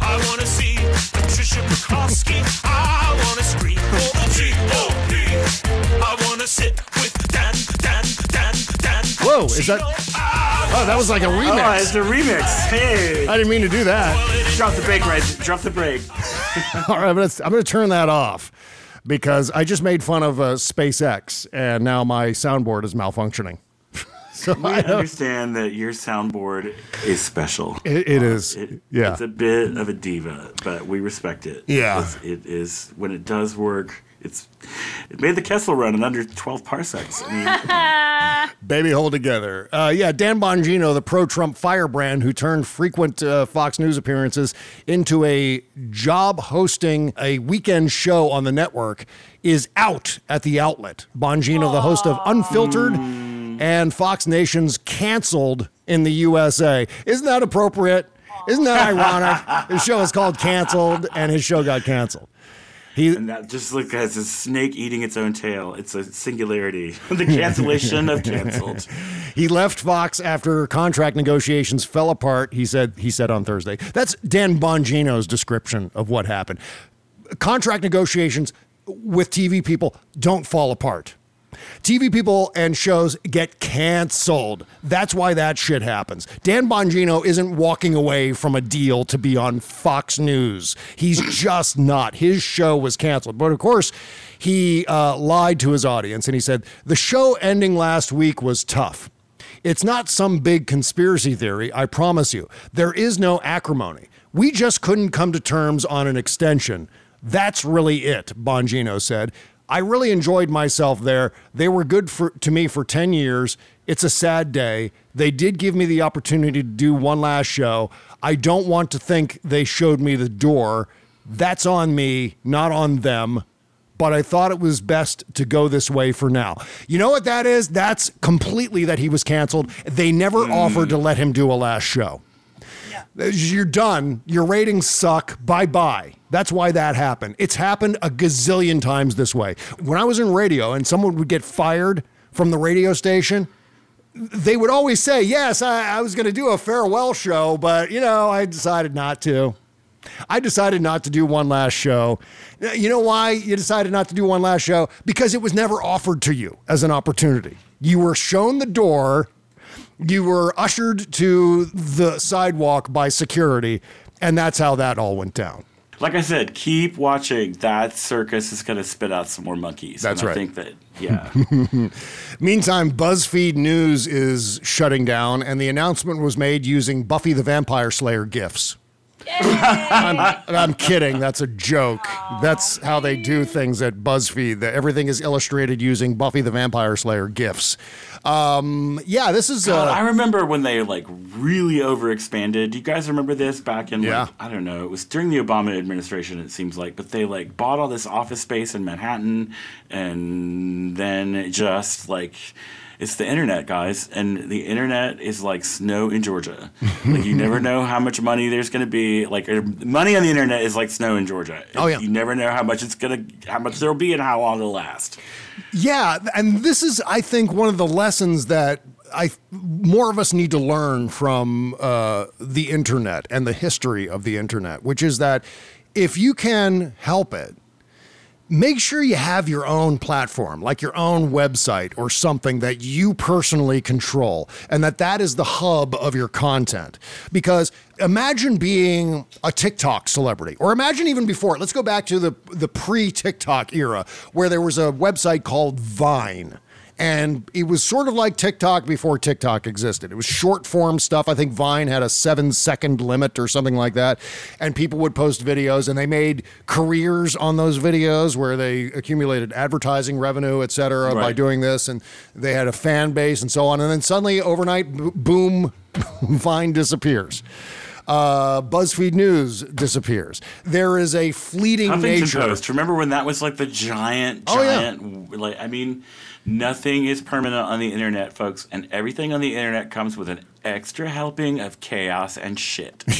I wanna see Patricia Bukowski. I wanna scream for the G.O.P. I wanna sit with Dan, Dan, Dan, Dan. Whoa, is that? Oh, that was like a remix. Oh, it's a remix. Hey. I didn't mean to do that. Drop the brake, Red. Drop the brake. All right, I'm gonna, I'm gonna turn that off because I just made fun of uh, SpaceX and now my soundboard is malfunctioning. so We I understand that your soundboard is special. It- it is. It- Yeah. It's a bit of a diva, but we respect it. Yeah. It is, when it does work, it's it made the Kessel run in under 12 parsecs. I mean, baby, hold together. Uh, yeah, Dan Bongino, the pro-Trump firebrand who turned frequent uh, Fox News appearances into a job hosting a weekend show on the network, is out at the outlet. Bongino, the host of Unfiltered and Fox Nation's Canceled in the USA. Isn't that appropriate? Isn't that ironic? his show is called Canceled, and his show got canceled. He and that just like as a snake eating its own tail. It's a singularity. the cancellation of canceled. He left Fox after contract negotiations fell apart. He said he said on Thursday. That's Dan Bongino's description of what happened. Contract negotiations with TV people don't fall apart. TV people and shows get canceled. That's why that shit happens. Dan Bongino isn't walking away from a deal to be on Fox News. He's just not. His show was canceled. But of course, he uh, lied to his audience and he said, The show ending last week was tough. It's not some big conspiracy theory, I promise you. There is no acrimony. We just couldn't come to terms on an extension. That's really it, Bongino said. I really enjoyed myself there. They were good for, to me for 10 years. It's a sad day. They did give me the opportunity to do one last show. I don't want to think they showed me the door. That's on me, not on them but I thought it was best to go this way for now. You know what that is? That's completely that he was canceled. They never hmm. offered to let him do a last show. You're done. Your ratings suck. Bye bye. That's why that happened. It's happened a gazillion times this way. When I was in radio and someone would get fired from the radio station, they would always say, Yes, I, I was going to do a farewell show, but, you know, I decided not to. I decided not to do one last show. Uh, you know why you decided not to do one last show? Because it was never offered to you as an opportunity. You were shown the door, you were ushered to the sidewalk by security, and that's how that all went down. Like I said, keep watching. That circus is going to spit out some more monkeys. That's and right. I think that, yeah. Meantime, BuzzFeed News is shutting down, and the announcement was made using Buffy the Vampire Slayer GIFs. I'm, I'm kidding. That's a joke. That's how they do things at BuzzFeed. That everything is illustrated using Buffy the Vampire Slayer GIFs. Um, yeah, this is. God, uh, I remember when they like really overexpanded. Do you guys remember this back in Yeah. like I don't know, it was during the Obama administration it seems like, but they like bought all this office space in Manhattan and then it just like it's the internet, guys, and the internet is like snow in Georgia. like you never know how much money there's going to be. Like er, money on the internet is like snow in Georgia. Oh, yeah. you never know how much it's gonna, how much there'll be, and how long it'll last. Yeah, and this is, I think, one of the lessons that I more of us need to learn from uh, the internet and the history of the internet, which is that if you can help it, make sure you have your own platform like your own website or something that you personally control and that that is the hub of your content. Because imagine being a TikTok celebrity or imagine even before let's go back to the the pre-TikTok era where there was a website called Vine and it was sort of like TikTok before TikTok existed. It was short form stuff. I think Vine had a seven second limit or something like that. And people would post videos and they made careers on those videos where they accumulated advertising revenue, et cetera, by doing this. And they had a fan base and so on. And then suddenly, overnight, b- boom, Vine disappears. Uh, BuzzFeed News disappears. There is a fleeting Huffington nature. Post. Remember when that was like the giant, Oh, yeah. Like I mean, nothing is permanent on the internet, folks, and everything on the internet comes with an extra helping of chaos and shit.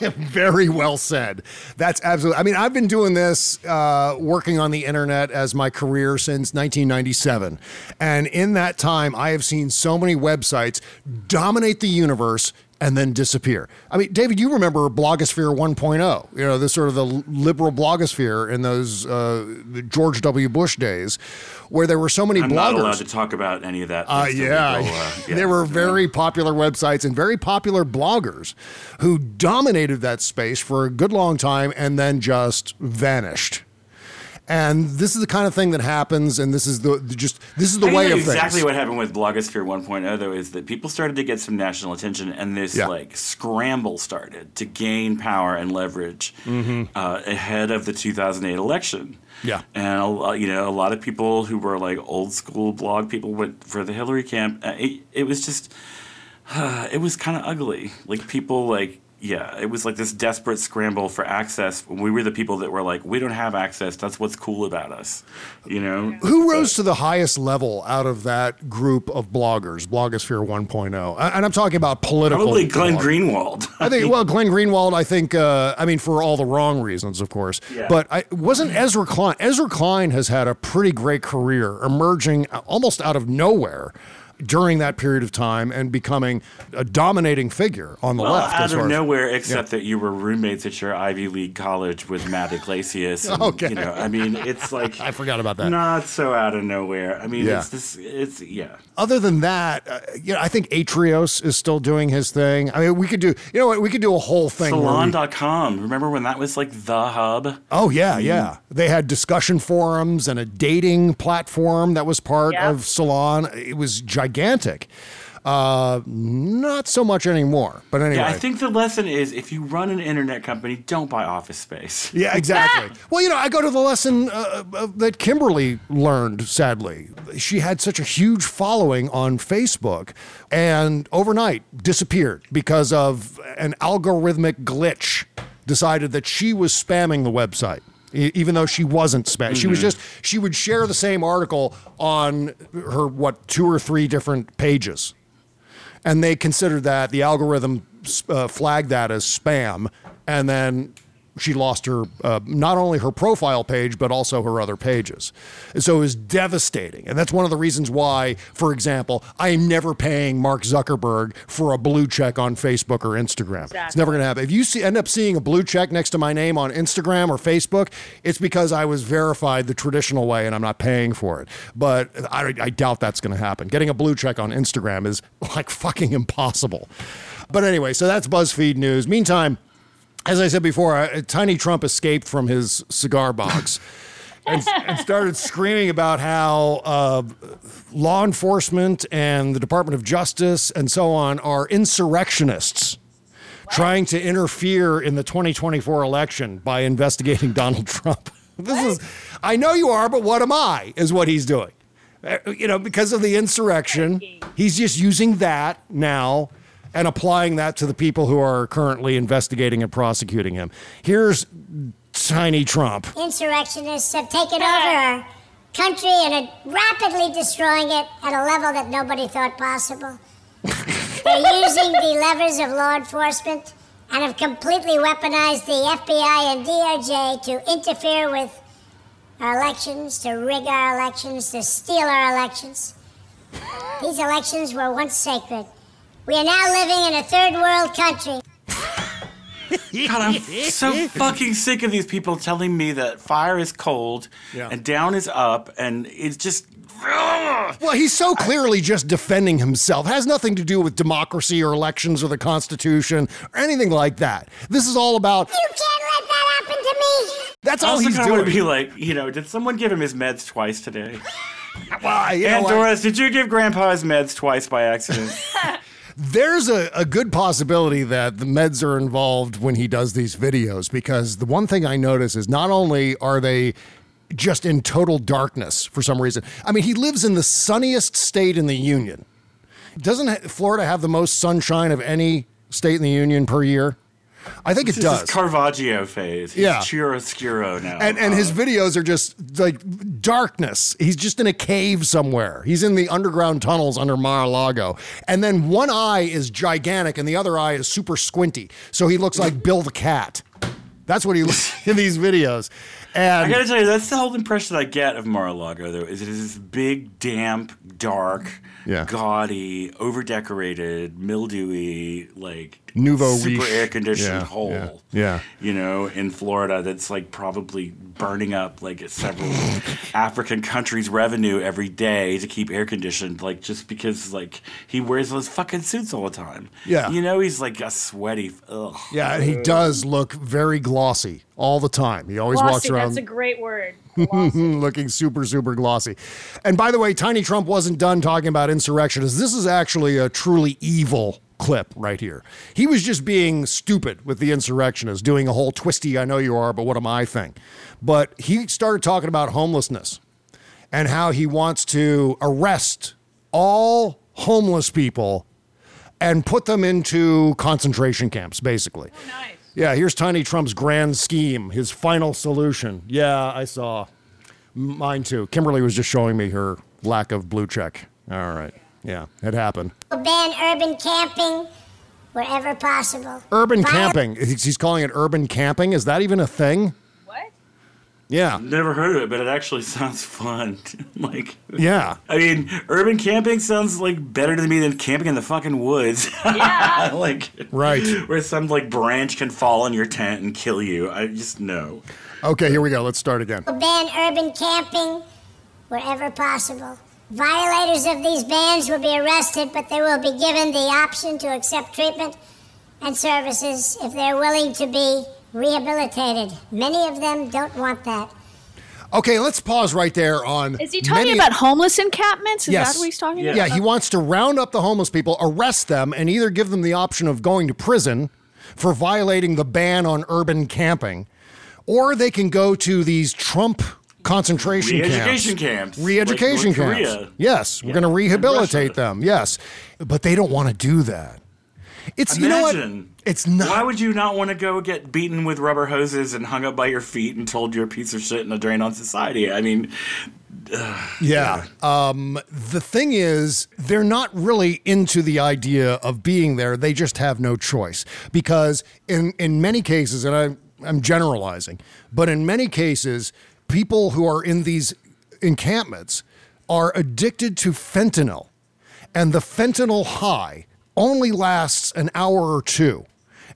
Very well said. That's absolutely. I mean, I've been doing this, uh, working on the internet as my career since 1997, and in that time, I have seen so many websites dominate the universe and then disappear. I mean, David, you remember Blogosphere 1.0? You know, this sort of the liberal blogosphere in those uh, George W. Bush days, where there were so many I'm bloggers. not allowed to talk about any of that. Uh, yeah. illegal, uh, yeah. there were very popular websites and very popular bloggers who dominated that space for a good long time and then just vanished. And this is the kind of thing that happens, and this is the the just this is the I way of exactly things. what happened with Blogosphere 1.0 though is that people started to get some national attention, and this Yeah. like scramble started to gain power and leverage Mhm. uh, ahead of the 2008 election. Yeah. And a, you know, a lot of people who were like old school blog people went for the Hillary camp. Uh, it, it was just, it was kind of ugly. Like people like. Yeah, it was like this desperate scramble for access. We were the people that were like, we don't have access. That's what's cool about us, you know. Who rose to the highest level out of that group of bloggers, Blogosphere 1.0? And I'm talking about political. Probably Glenn blog- Greenwald. I think, well, Glenn Greenwald, I think, uh, I mean, for all the wrong reasons, of course. Yeah. But I wasn't Ezra Klein. Ezra Klein has had a pretty great career emerging almost out of nowhere during that period of time and becoming a dominating figure on the well, left. out as far of as- nowhere, except that you were roommates at your Ivy League college with Matt Yglesias. and, Okay. You know, I mean, it's like I forgot about that. Not so out of nowhere. I mean, Yeah. it's this. It's yeah. Other than that, uh, you know, I think Atrios is still doing his thing. I mean, we could do, you know what, we could do a whole thing. where we- Salon.com. Remember when that was like the hub? Oh yeah, yeah. They had discussion forums and a dating platform that was part Yeah. of Salon. It was gigantic. Uh, not so much anymore. But anyway. Yeah, I think the lesson is if you run an internet company, don't buy office space. Yeah, exactly. well, you know, I go to the lesson uh, uh, that Kimberly learned, sadly. She had such a huge following on Facebook and overnight disappeared because of an algorithmic glitch, decided that she was spamming the website. Even though she wasn't spam, she was Mhm. just she would share the same article on her what two or three different pages, and they considered that the algorithm uh, flagged that as spam, and then she lost her uh, not only her profile page but also her other pages. And so it was devastating, and that's one of the reasons why, for example, I am never paying Mark Zuckerberg for a blue check on Facebook or Instagram. It's never going to happen. If you see, end up seeing a blue check next to my name on Instagram or Facebook, it's because I was verified the traditional way and I'm not paying for it. But I, I doubt that's going to happen. Getting a blue check on Instagram is like fucking impossible. But anyway, so that's BuzzFeed news. Meantime, as I said before, uh, Tiny Trump escaped from his cigar box and, and started screaming about how uh, law enforcement and the Department of Justice and so on are insurrectionists. Trying to interfere in the 2024 election by investigating Donald Trump. This is, I know you are, but what am I? Is what he's doing. Uh, You know, because of the insurrection, he's just using that now and applying that to the people who are currently investigating and prosecuting him. Here's Tiny Trump. Insurrectionists have taken over our country and are rapidly destroying it at a level that nobody thought possible. They're using the levers of law enforcement and have completely weaponized the FBI and DOJ to interfere with our elections, to rig our elections, to steal our elections. These elections were once sacred. We are now living in a third world country. God, I'm so fucking sick of these people telling me that fire is cold Yeah. and down is up, and it's just. Well, he's so clearly just defending himself. It has nothing to do with democracy or elections or the Constitution or anything like that. This is all about. You can't let that happen to me. That's I all also he's kinda wanna doing. be like, you know, did someone give him his meds twice today? well, you and? Doris, did you give Grandpa his meds twice by accident? There's a, a good possibility that the meds are involved when he does these videos because the one thing I notice is not only are they just in total darkness for some reason. I mean, he lives in the sunniest state in the union. Doesn't Florida have the most sunshine of any state in the union per year? I think This it does. his Caravaggio phase. He's Yeah. chiaroscuro now. and and his Uh, videos are just like darkness. He's just in a cave somewhere. He's in the underground tunnels under Mar-a-Lago, and then one eye is gigantic and the other eye is super squinty. So he looks like Bill the cat. That's what he looks in these videos. And I gotta tell you, that's the whole impression I get of Mar-a-Lago, though, is it is this big, damp, dark, Yeah. gaudy, over-decorated, mildewy, like Nouveau super riche. air-conditioned Yeah, hole. yeah, yeah. You know, in Florida, that's like probably burning up like several African countries' revenue every day to keep air conditioned, like just because like he wears those fucking suits all the time. Yeah. you know, he's like a sweaty. Ugh. yeah, and he does look very glossy all the time. He always walks around that's a great word. looking super, super glossy. And by the way, Tiny Trump wasn't done talking about insurrectionists. This is actually a truly evil clip right here. He was just being stupid with the insurrectionists, doing a whole twisty, I know you are, but what am I thing. But he started talking about homelessness and how he wants to arrest all homeless people and put them into concentration camps, basically. Oh, Yeah, here's Tiny Trump's grand scheme, his final solution. Yeah, I saw. Mine too. Kimberly was just showing me her lack of blue check. All right. Yeah, it happened. We'll Ban urban camping wherever possible. Urban Viol- camping. He's calling it urban camping. Is that even a thing? What? Yeah. Never heard of it, but it actually sounds fun. like, Yeah. I mean, urban camping sounds like better to me than camping in the fucking woods. Yeah. like, Right. Where some like branch can fall on your tent and kill you. I just know. Okay, here we go. Let's start again. Ban urban camping wherever possible. Violators of these bans will be arrested, but they will be given the option to accept treatment and services if they're willing to be rehabilitated. Many of them don't want that. Okay, let's pause right there on. Is he talking many- about homeless encampments? Is yes. that what he's talking yeah. about? Yeah, he wants to round up the homeless people, arrest them, and either give them the option of going to prison for violating the ban on urban camping, or they can go to these Trump concentration camps. Re-education camps, Re-education like North camps. Korea. Yes, we're Yeah, going to rehabilitate them. Yes, but they don't want to do that. It's you know what? Imagine. It's not. Why would you not want to go get beaten with rubber hoses and hung up by your feet and told you're a piece of shit and a drain on society? I mean, Yeah. Um, the thing is, they're not really into the idea of being there. They just have no choice because in in many cases, and I'm I'm generalizing, but in many cases, people who are in these encampments are addicted to fentanyl, and the fentanyl high only lasts an hour or two.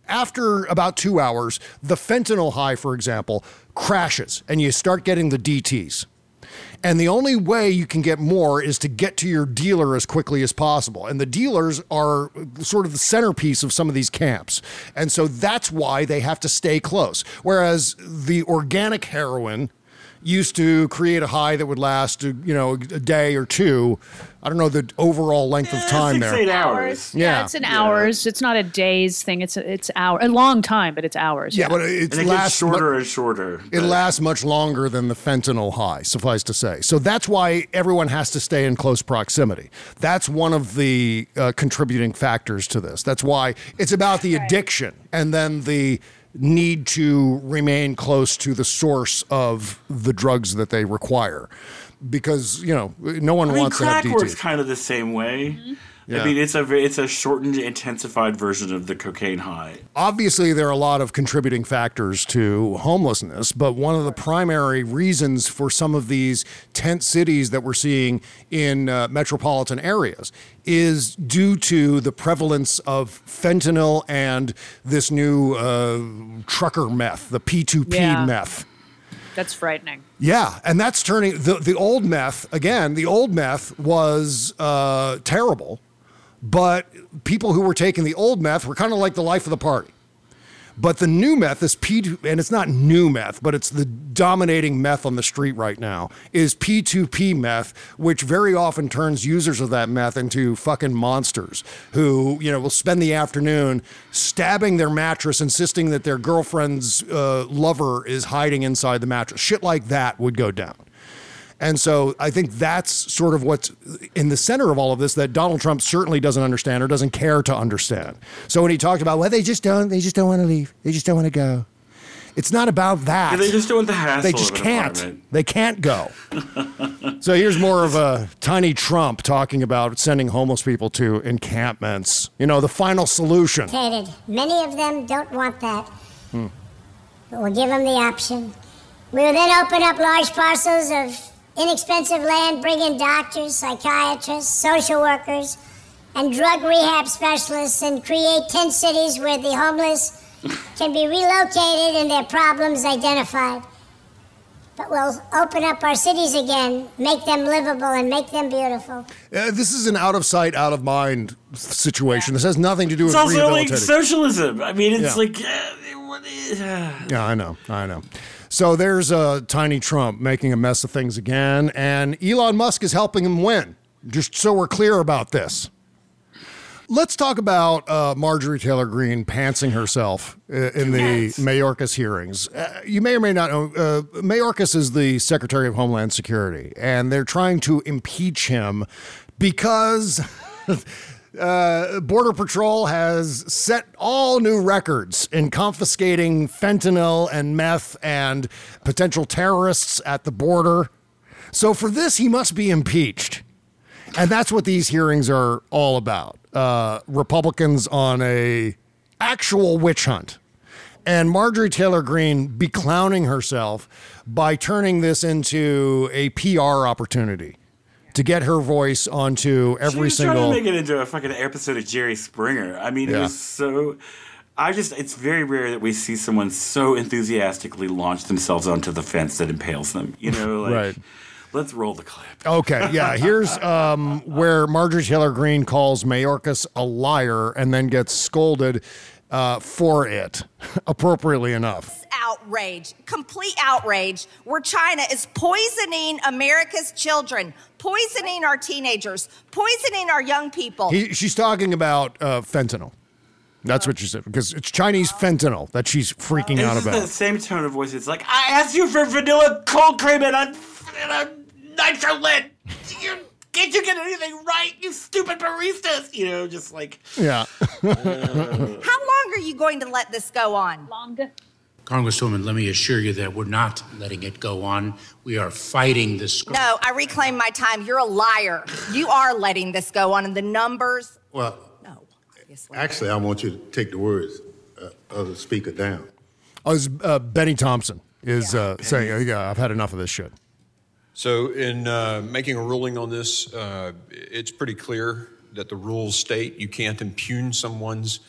After about two hours, the fentanyl high, for example, crashes and you start getting the DTs. And the only way you can get more is to get to your dealer as quickly as possible. And the dealers are sort of the centerpiece of some of these camps. And so that's why they have to stay close. Whereas the organic heroin used to create a high that would last, uh, you know, a day or two. I don't know the overall length of time six, there. eight hours. Yeah, Yeah. it's an hours. It's not a days thing. It's a, it's hour a long time, but it's hours. Yeah, but it and it lasts gets shorter mu- and shorter. It lasts much longer than the fentanyl high, suffice to say. So that's why everyone has to stay in close proximity. That's one of the uh, contributing factors to this. That's why it's about the addiction and then the need to remain close to the source of the drugs that they require. Because, you know, no one I mean, wants to have crack works kind of the same way. Mm-hmm. Yeah. I mean, it's a it's a shortened, intensified version of the cocaine high. Obviously, there are a lot of contributing factors to homelessness, but one of the primary reasons for some of these tent cities that we're seeing in uh, metropolitan areas is due to the prevalence of fentanyl and this new uh, trucker meth, the P2P Yeah. meth. That's frightening. Yeah, and that's turning the the old meth again. The old meth was uh, terrible, but people who were taking the old meth were kind of like the life of the party. But the new meth, is P, and it's not new meth, but it's the dominating meth on the street right now, is P2P meth, which very often turns users of that meth into fucking monsters who, you know, will spend the afternoon stabbing their mattress, insisting that their girlfriend's uh, lover is hiding inside the mattress. Shit like that would go down. And so I think that's sort of what's in the center of all of this that Donald Trump certainly doesn't understand or doesn't care to understand. So when he talked about, well, they just don't, they just don't want to leave. They just don't want to go. It's not about that. Yeah, they just don't want the hassle They just of can't. apartment. They can't go. so here's more of a tiny Trump talking about sending homeless people to encampments. You know, the final solution. Many of them don't want that, Hmm. but we'll give them the option. We will then open up large parcels of inexpensive land, bring in doctors, psychiatrists, social workers, and drug rehab specialists, and create 10 cities where the homeless can be relocated and their problems identified. But we'll open up our cities again, make them livable, and make them beautiful. Uh, this is an out of sight, out of mind situation. This has nothing to do It's with also like socialism. I mean, it's Yeah. like. Uh, what is- uh, Yeah, I know. I know. So there's uh, Tiny Trump making a mess of things again, and Elon Musk is helping him win. Just so we're clear about this. Let's talk about uh, Marjorie Taylor Greene pantsing herself uh, in the Yes. Mayorkas hearings. Uh, you may or may not know, uh, Mayorkas is the Secretary of Homeland Security, and they're trying to impeach him because uh, Border Patrol has set all new records in confiscating fentanyl and meth and potential terrorists at the border. So for this, he must be impeached. And that's what these hearings are all about. Uh, Republicans on a actual witch hunt. And Marjorie Taylor Greene beclowning herself by turning this into a PR opportunity to get her voice onto every She was trying single. to make it into a fucking episode of Jerry Springer. I mean, it was so. I just, it's very rare that we see someone so enthusiastically launch themselves onto the fence that impales them. You know, like, Right. let's roll the clip. Okay, yeah. Here's um, where Marjorie Taylor Greene calls Mayorkas a liar and then gets scolded uh, for it, appropriately enough. outrage, complete outrage, where China is poisoning America's children, poisoning our teenagers, poisoning our young people. He, she's talking about uh, fentanyl. That's what she said because it's Chinese fentanyl that she's freaking out about. The same tone of voice. It's like, I asked you for vanilla cold cream and a, and a nitro lit. You, can't you get anything right, you stupid baristas? You know, just like. Yeah. How long are you going to let this go on? Longer. Congresswoman, let me assure you that we're not letting it go on. We are fighting this. No, I reclaim my time. You're a liar. You are letting this go on, and the numbers. Well, no, obviously. actually, I want you to take the words uh, of the speaker down. Oh, it's, uh, Bennie Thompson is uh, saying, "Yeah, I've had enough of this shit." So, in uh, making a ruling on this, uh, it's pretty clear that the rules state you can't impugn someone's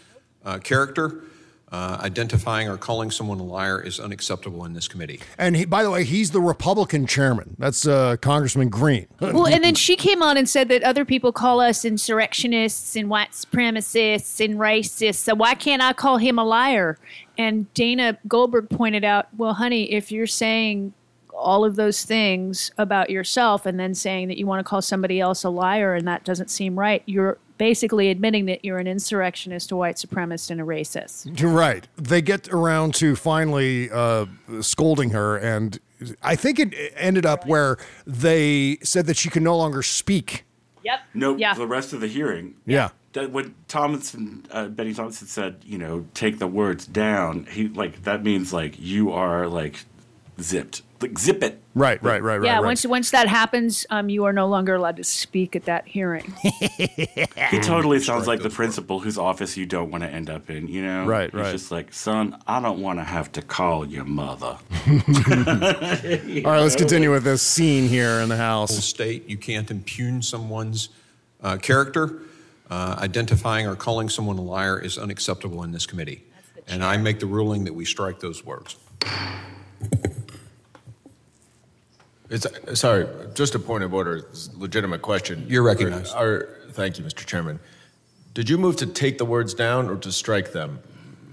uh, character. Uh, identifying or calling someone a liar is unacceptable in this committee. And he, by the way, he's the Republican chairman. That's uh, Congressman Green. Well, and then she came on and said that other people call us insurrectionists and white supremacists and racists. So why can't I call him a liar? And Dana Goldberg pointed out, well, honey, if you're saying all of those things about yourself and then saying that you want to call somebody else a liar and that doesn't seem right, you're basically admitting that you're an insurrectionist, a white supremacist, and a racist. You're right. They get around to finally uh, scolding her, and I think it ended up where they said that she could no longer speak. Yep. Nope. Yeah. The rest of the hearing. Yeah. That when Thomason, uh, Bennie Thompson said, you know, take the words down. He like that means like you are like zipped, like zip it. Right, right, right, right. yeah, once once that happens, um, you are no longer allowed to speak at that hearing. He totally sounds like the principal whose office you don't want to end up in. You know, Right, He's right. just like, son, I don't want to have to call your mother. All right, let's continue with this scene here in the House. State you can't impugn someone's uh, character. Uh, identifying or calling someone a liar is unacceptable in this committee. And I make the ruling that we strike those words. It's, sorry, just a point of order, it's a legitimate question. You're recognized. Are- thank you, Mr. Chairman. Did you move to take the words down or to strike them,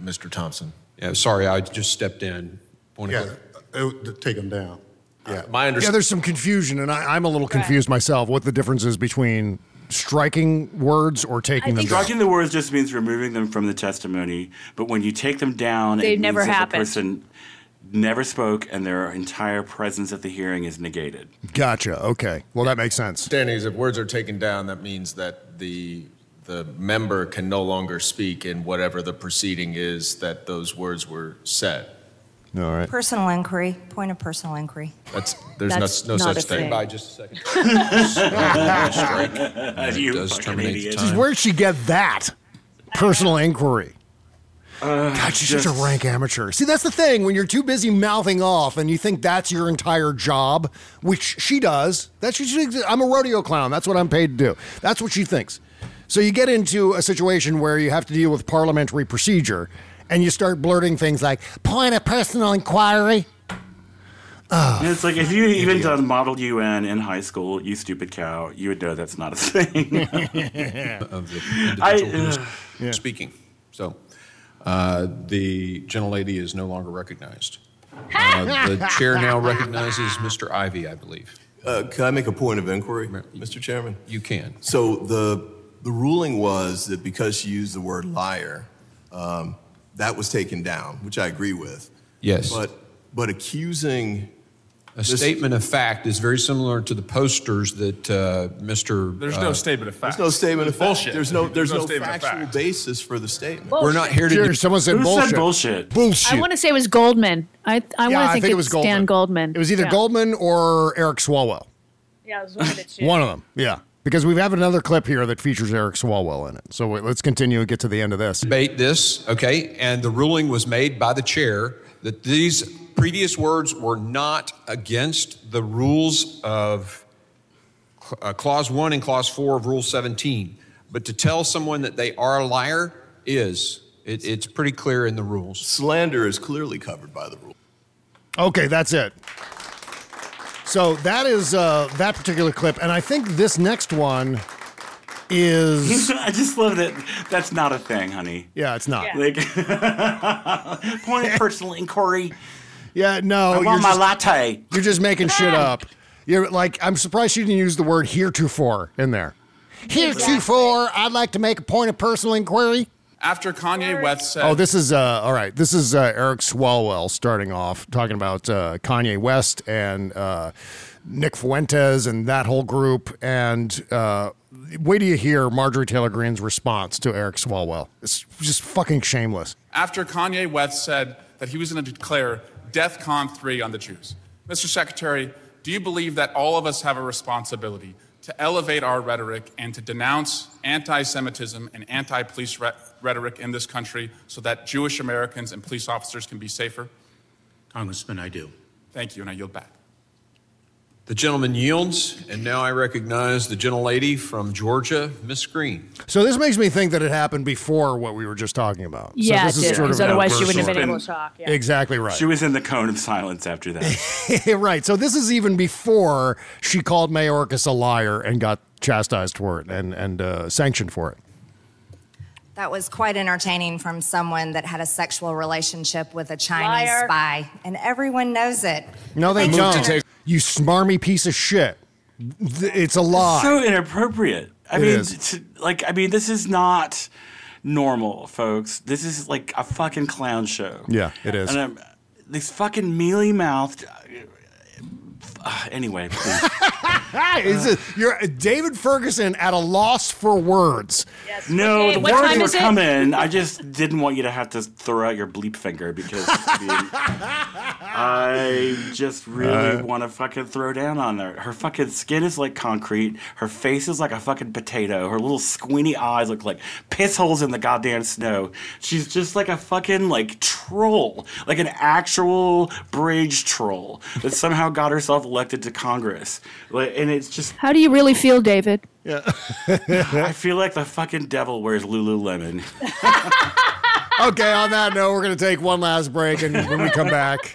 Mr. Thompson? Yeah, sorry, I just stepped in. Point of Yeah, order. uh, take them down. Yeah. My understanding. Yeah, there's some confusion, and I, I'm a little confused myself. What the difference is between striking words or taking them down? Striking the words just means removing them from the testimony. But when you take them down, They it never means that. The person never spoke, and their entire presence at the hearing is negated. Gotcha. Okay. Well, that makes sense. Standings, if words are taken down, that means that the the member can no longer speak in whatever the proceeding is that those words were said. All right. Personal inquiry, point of personal inquiry. That's there's That's no, no not such a thing. thing. By just a second. You does fucking terminate the idiot. time. Where'd she get that? Personal inquiry. Uh, God, she's such just- a rank amateur. See, that's the thing. When you're too busy mouthing off and you think that's your entire job, which she does, that's what she. I'm a rodeo clown. That's what I'm paid to do. That's what she thinks. So you get into a situation where you have to deal with parliamentary procedure and you start blurting things like, point of personal inquiry. And it's like if you even done Model UN in high school, you stupid cow, you would know that's not a thing. of the individual I- who's ugh. speaking. So uh, the gentlelady is no longer recognized. Uh, the chair now recognizes Mr. Ivey, I believe. Uh, can I make a point of inquiry, Mr. Chairman? You can. So the the ruling was that because she used the word liar, um, that was taken down, which I agree with. Yes. But but accusing A statement of fact is very similar to the posters that uh, Mr. There's uh, no statement of fact. There's no statement of fact. Bullshit. There's no there's, no, statement of factual fact. basis for the statement. We're not here to. Sure, someone said Who bullshit. said bullshit? Bullshit. I want to say it was Goldman. I I Yeah, want to think, think it it's was Dan Goldman. It was either Yeah. Goldman or Eric Swalwell. Yeah, it was one of the two. One of them, yeah. Because we have another clip here that features Eric Swalwell in it. So wait, let's continue and get to the end of this. debate this, okay? And the ruling was made by the chair that these previous words were not against the rules of uh, Clause 1 and Clause 4 of Rule 17. But to tell someone that they are a liar is, it, it's pretty clear in the rules. Slander is clearly covered by the rule. Okay, that's it. So that is uh, that particular clip, and I think this next one is I just love that that's not a thing, honey. yeah, it's not. Like point of personal inquiry. Yeah, no, I want you're my just- latte. You're just making shit up. You're like, I'm surprised she didn't use the word heretofore in there. Heretofore, I'd like to make a point of personal inquiry. After Kanye West said, Oh, this is uh, all right. This is uh, Eric Swalwell starting off talking about uh, Kanye West and uh, Nick Fuentes and that whole group. And uh, wait till you hear Marjorie Taylor Greene's response to Eric Swalwell. It's just fucking shameless. after Kanye West said that he was going to declare DEFCON 3 on the Jews. Mr. Secretary, do you believe that all of us have a responsibility to elevate our rhetoric and to denounce anti Semitism and anti police re- rhetoric in this country so that Jewish Americans and police officers can be safer? Congressman, I do. Thank you, and I yield back. The gentleman yields, and now I recognize the gentlelady from Georgia, Miss Green. So this makes me think that it happened before what we were just talking about. Yeah, so this is did, sort of otherwise she wouldn't have been able to talk. Yeah. Exactly right. She was in the cone of silence after that. right. So this is even before she called Mayorkas a liar and got chastised for it and and uh, sanctioned for it. That was quite entertaining from someone that had a sexual relationship with a Chinese Liar. spy, and everyone knows it. No, they Thank you, don't. Senator. You smarmy piece of shit. It's a lie. so inappropriate. I It mean, is. to- like, I mean, this is not normal, folks. This is like a fucking clown show. Yeah, it is. And I'm, these fucking mealy mouthed. Uh, anyway, please. Is it- you're David Ferguson at a loss for words. no, Okay, the what words were coming. I just didn't want you to have to throw out your bleep finger because I, mean, I just really Uh. want to fucking throw down on her. Her fucking skin is like concrete. Her face is like a fucking potato. Her little squinty eyes look like piss holes in the goddamn snow. She's just like a fucking like troll, like an actual bridge troll that somehow got herself elected to Congress. Like, and it's just How do you really feel, David? Yeah. I feel like the fucking devil wears Lululemon. Okay, on that note, we're going to take one last break, and when we come back,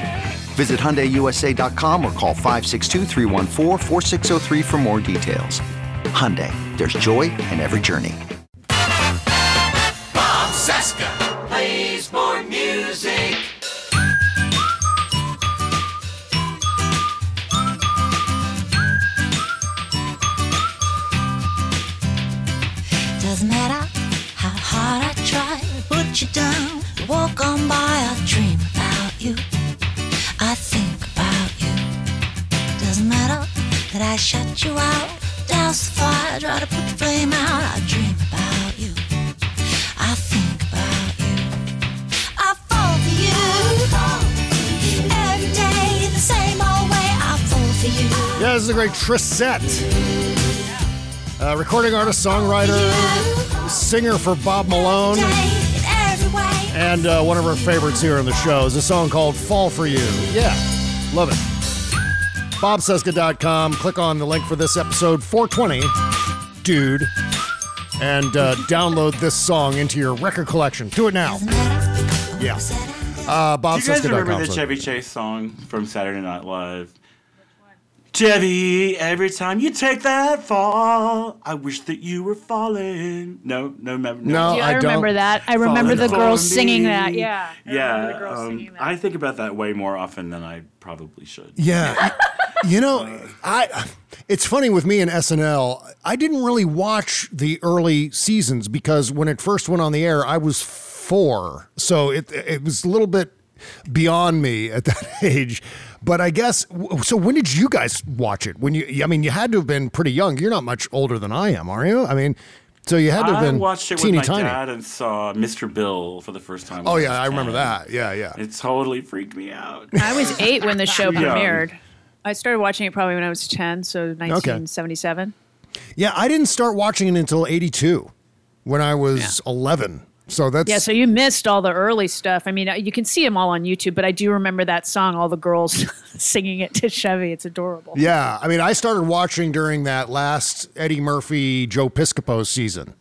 Visit HyundaiUSA.com or call 562-314-4603 for more details. Hyundai, there's joy in every journey. Bob Cesca plays more music. Doesn't matter how hard I try to put you down. Walk on by, I dream about you. I think about you. Doesn't matter that I shut you out. Douse the fire, try to put the flame out. I dream about you. I think about you. I fall for you. Every day, the same old way. I fall for you. Yeah, this is a great Trysette. Uh, recording artist, songwriter, singer for Bob Malone, and uh, one of our favorites here on the show is a song called Fall for You. Yeah, love it. BobCesca.com. Click on the link for this episode 420, dude, and uh, download this song into your record collection. Do it now. Yeah. Uh, Do you guys remember the Chevy Chase song from Saturday Night Live? Chevy, every time you take that fall, I wish that you were falling. No, no, no. No, Yeah, I, remember that. I remember the girls singing that. Yeah. I Yeah, the girls um, singing that. I think about that way more often than I probably should. Yeah. you know, I it's funny with me and SNL, I didn't really watch the early seasons because when it first went on the air, I was 4. So it it was a little bit beyond me at that age. But I guess so when did you guys watch it? When you I mean, you had to have been pretty young. You're not much older than I am, are you? I mean, so you had to have I been watched it with teeny my tiny. dad and saw Mr. Bill for the first time. Oh yeah, was I remember that. Yeah, yeah. It totally freaked me out. I was eight when the show premiered. I started watching it probably when I was 10, so 1977. Yeah, I didn't start watching it until 82 when I was 11. So that's yeah, so you missed all the early stuff. I mean, uh, you can see them all on YouTube, but I do remember that song, all the girls singing it to Chevy. It's adorable. Yeah, I mean, I started watching during that last Eddie Murphy Joe Piscopo season,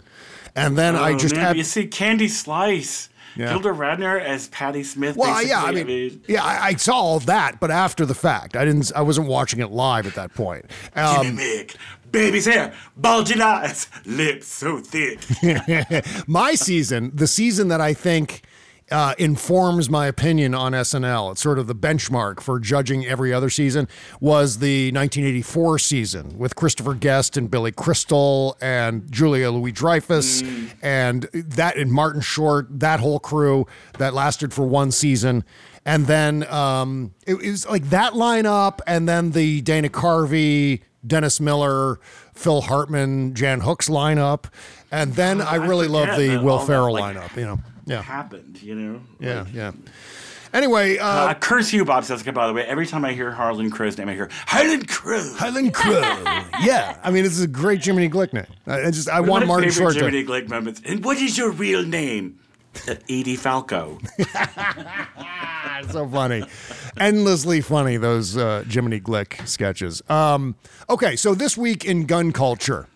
and then I Oh, just man, had. you see Candy Slice, Yeah. Gilda Radner as Patti Smith. well, yeah, I basically. mean, yeah, I, I saw all that, but after the fact, I didn't. I wasn't watching it live at that point. Um, Jimmy Mick, baby's hair, bulging eyes, lips so thick. my season, the season that I think uh, informs my opinion on SNL, it's sort of the benchmark for judging every other season, was the 1984 season with Christopher Guest and Billy Crystal and Julia Louis Dreyfus and that and Martin Short, that whole crew that lasted for one season. And then um, it, it was like that lineup, and then the Dana Carvey, Dennis Miller, Phil Hartman, Jan Hooks lineup, and then I really love the Will that, Ferrell like, lineup. You know, yeah, happened, you know? yeah, Like, yeah. Anyway, uh, uh, curse you, Bob Cesca, by the way. Every time I hear Harlan Crow's name, I hear Highland Crow. Highland Crow. yeah, I mean, this is a great Jiminy Glick name. I I just I One want Martin Short to. Jiminy Glick moments. And what is your real name? Edie Falco. so funny, endlessly funny. Those uh, Jiminy Glick sketches. Um, okay, so this week in gun culture,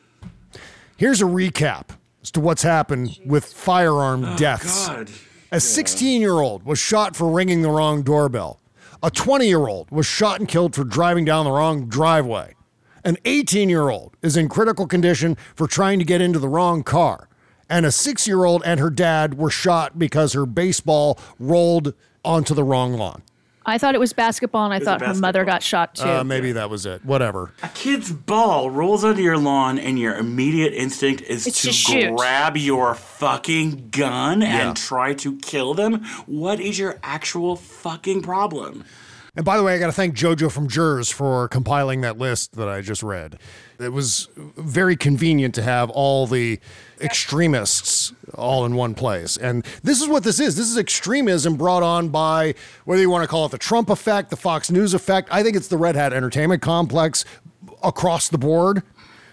here's a recap as to what's happened with firearm Oh, deaths. God. A 16 year old was shot for ringing the wrong doorbell. A 20 year old was shot and killed for driving down the wrong driveway. An 18 year old is in critical condition for trying to get into the wrong car. And a six year old and her dad were shot because her baseball rolled onto the wrong lawn. I thought it was basketball, and I was thought her mother got shot too. Uh, maybe that was it. Whatever. A kid's ball rolls onto your lawn, and your immediate instinct is It's to to grab your fucking gun Yeah. and try to kill them. What is your actual fucking problem? And by the way, I got to thank JoJo from Jerz for compiling that list that I just read. It was very convenient to have all the extremists all in one place. And this is what this is. This is extremism brought on by whether you want to call it the Trump effect, the Fox News effect. I think it's the Red Hat Entertainment Complex across the board.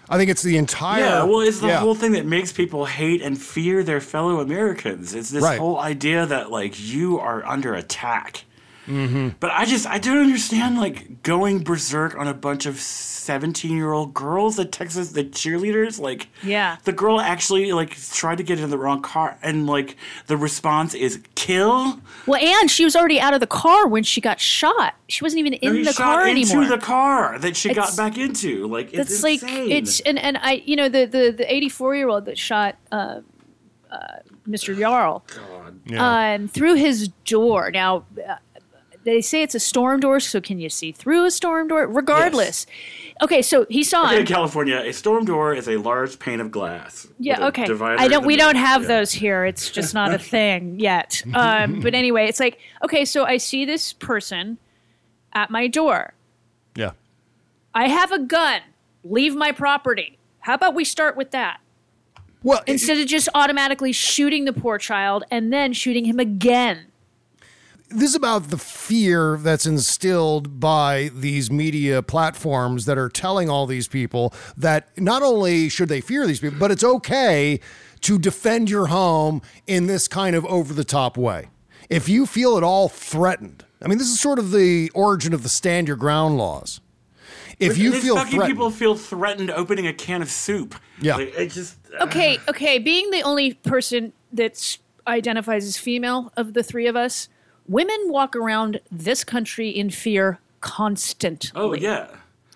I think it's the entire. Yeah, well, it's the yeah. whole thing that makes people hate and fear their fellow Americans. It's this Right. whole idea that like you are under attack. Mm-hmm. But I just I don't understand like going berserk on a bunch of seventeen year old girls at Texas the cheerleaders like Yeah. the girl actually like tried to get in the wrong car and like the response is kill. Well, and she was already out of the car when she got shot. She wasn't even in the shot car into anymore. the car that she It's- got back into. Like it's That's like insane. it's and and I you know the the the 84 year old that shot uh, uh, Mr. Jarl um, through his door. Now uh, they say it's a storm door, so can you see through a storm door? Regardless, okay. So he saw Okay, him. in California, a storm door is a large pane of glass. Yeah, okay. I don't. We don't have Yeah. those here. It's just not a thing yet. Um, but anyway, it's like okay. So I see this person at my door. Yeah. I have a gun. Leave my property. How about we start with that? Well, instead of just automatically shooting the poor child and then shooting him again. This is about the fear that's instilled by these media platforms that are telling all these people that not only should they fear these people, but it's okay to defend your home in this kind of over the top way. If you feel at all threatened, I mean, this is sort of the origin of the stand your ground laws. If you these feel fucking threatened, people feel threatened opening a can of soup. Yeah. Like, it just uh. Okay, okay. Being the only person that identifies as female of the three of us, women walk around this country in fear constantly. Oh yeah.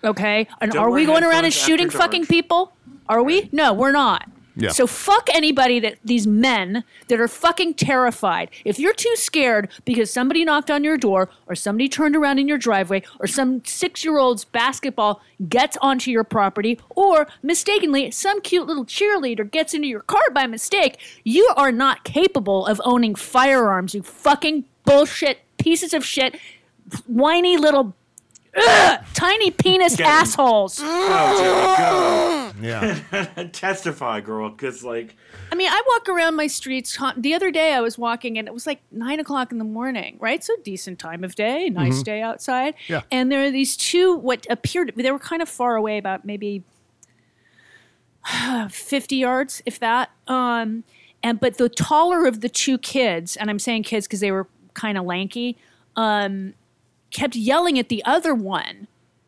Okay. And Don't are we going around and shooting dark. fucking people? Are we? No, we're not. Yeah. So fuck anybody that these men that are fucking terrified. If you're too scared because somebody knocked on your door or somebody turned around in your driveway or some 6-year-old's basketball gets onto your property or mistakenly some cute little cheerleader gets into your car by mistake, you are not capable of owning firearms, you fucking bullshit pieces of shit, whiny little ugh, tiny penis Get 'em. assholes. Oh, yeah. Testify, girl, because like I mean, I walk around my streets. con- The other day, I was walking, and it was like nine o'clock in the morning. Right, so decent time of day, nice Mhm. day outside. Yeah. And there are these two what appeared they were kind of far away, about maybe fifty yards, if that. Um, and but the taller of the two kids, and I'm saying kids because they were kind of lanky, um, kept yelling at the other one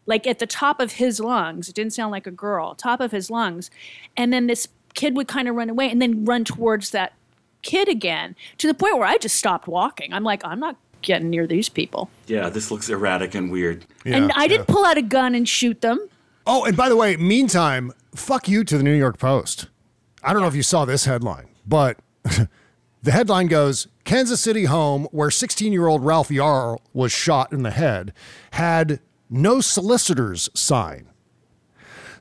like at the top of his lungs. It didn't sound like a girl, top of his lungs. And then this kid would kind of run away and then run towards that kid again to the point where I just stopped walking. I'm like, I'm not getting near these people. yeah, this looks erratic and weird. and I didn't pull out a gun and shoot them. Oh, and by the way, meantime, fuck you to the New York Post. I don't know if you saw this headline, but the headline goes Kansas City home where 16 year old Ralph Yarl was shot in the head had no solicitors sign.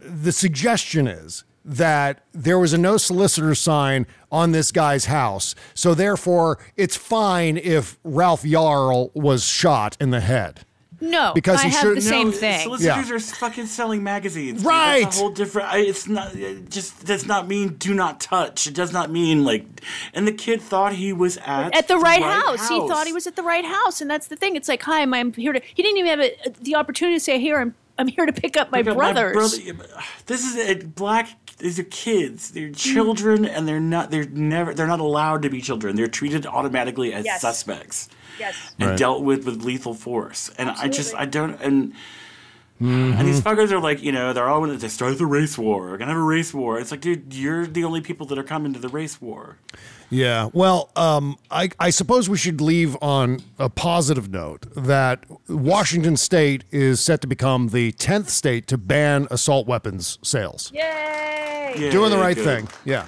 The suggestion is that there was a no solicitor sign on this guy's house. So therefore, it's fine if Ralph Yarl was shot in the head. No, Because I he have should- the same No, thing. Solicitors Yeah. are fucking selling magazines. Right. That's a whole different. I- It's not. It just does not mean do not touch. It does not mean like. And the kid thought he was at At the right, house. He thought he was at the right house, and that's the thing. It's like, hi, I'm, I'm here to. He didn't even have a, the opportunity to say, here, I'm, I'm here to pick up my Pick up brothers. brother- This is a black. These are kids. They're children, and they're not. They're never. They're not allowed to be children. They're treated automatically as Yes. suspects Yes. and Right. dealt with with lethal force. And I just I don't and. Mm-hmm. And these fuckers are like, you know, they're all they started the race war. We're gonna have a race war. It's like, dude, you're the only people that are coming to the race war. Yeah. Well, um, I, I suppose we should leave on a positive note that Washington State is set to become the 10th state to ban assault weapons sales. Yay! Doing the right good. thing. Yeah.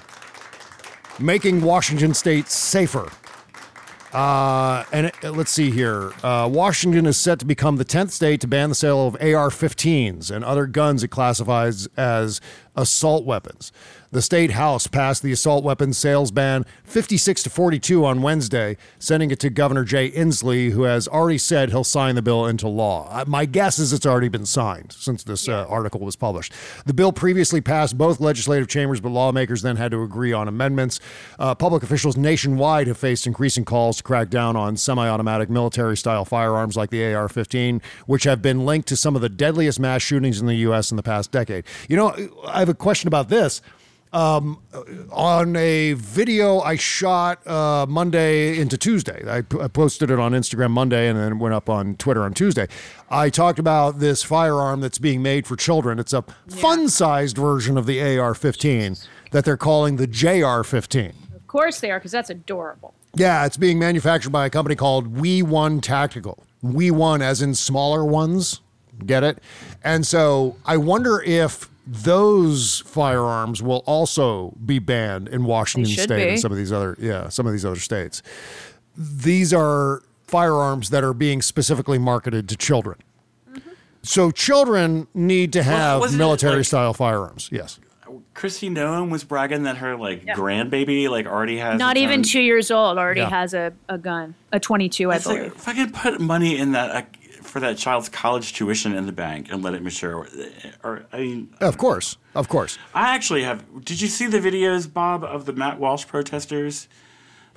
Making Washington State safer. Uh, and it, let's see here. Uh, Washington is set to become the 10th state to ban the sale of AR 15s and other guns it classifies as assault weapons. The state house passed the assault weapons sales ban 56 to 42 on Wednesday, sending it to Governor Jay Inslee, who has already said he'll sign the bill into law. Uh, My guess is it's already been signed since this uh, article was published. The bill previously passed both legislative chambers, but lawmakers then had to agree on amendments. Uh, public officials nationwide have faced increasing calls to crack down on semi automatic military style firearms like the AR 15, which have been linked to some of the deadliest mass shootings in the U.S. in the past decade. You know, I have a question about this. Um, on a video I shot uh, Monday into Tuesday, I, p- I posted it on Instagram Monday and then it went up on Twitter on Tuesday. I talked about this firearm that's being made for children. It's a fun sized version of the AR 15 that they're calling the JR 15. Of course they are, because that's adorable. Yeah, it's being manufactured by a company called WEE1 Tactical. We One, as in smaller ones. Get it? And so I wonder if those firearms will also be banned in Washington State be. and some of these other yeah some of these other states. These are firearms that are being specifically marketed to children. Mm-hmm. So children need to have wasn't military like- style firearms. Yes. Kristi Noem was bragging that her like grandbaby like already has Not a even gun. two years old already Yeah. has a, a gun, a 22, I It's like, believe. if I could put money in that for that child's college tuition in the bank and let it mature, or I mean, Of course. Of course. I actually have. Did you see the videos, Bob, of the Matt Walsh protesters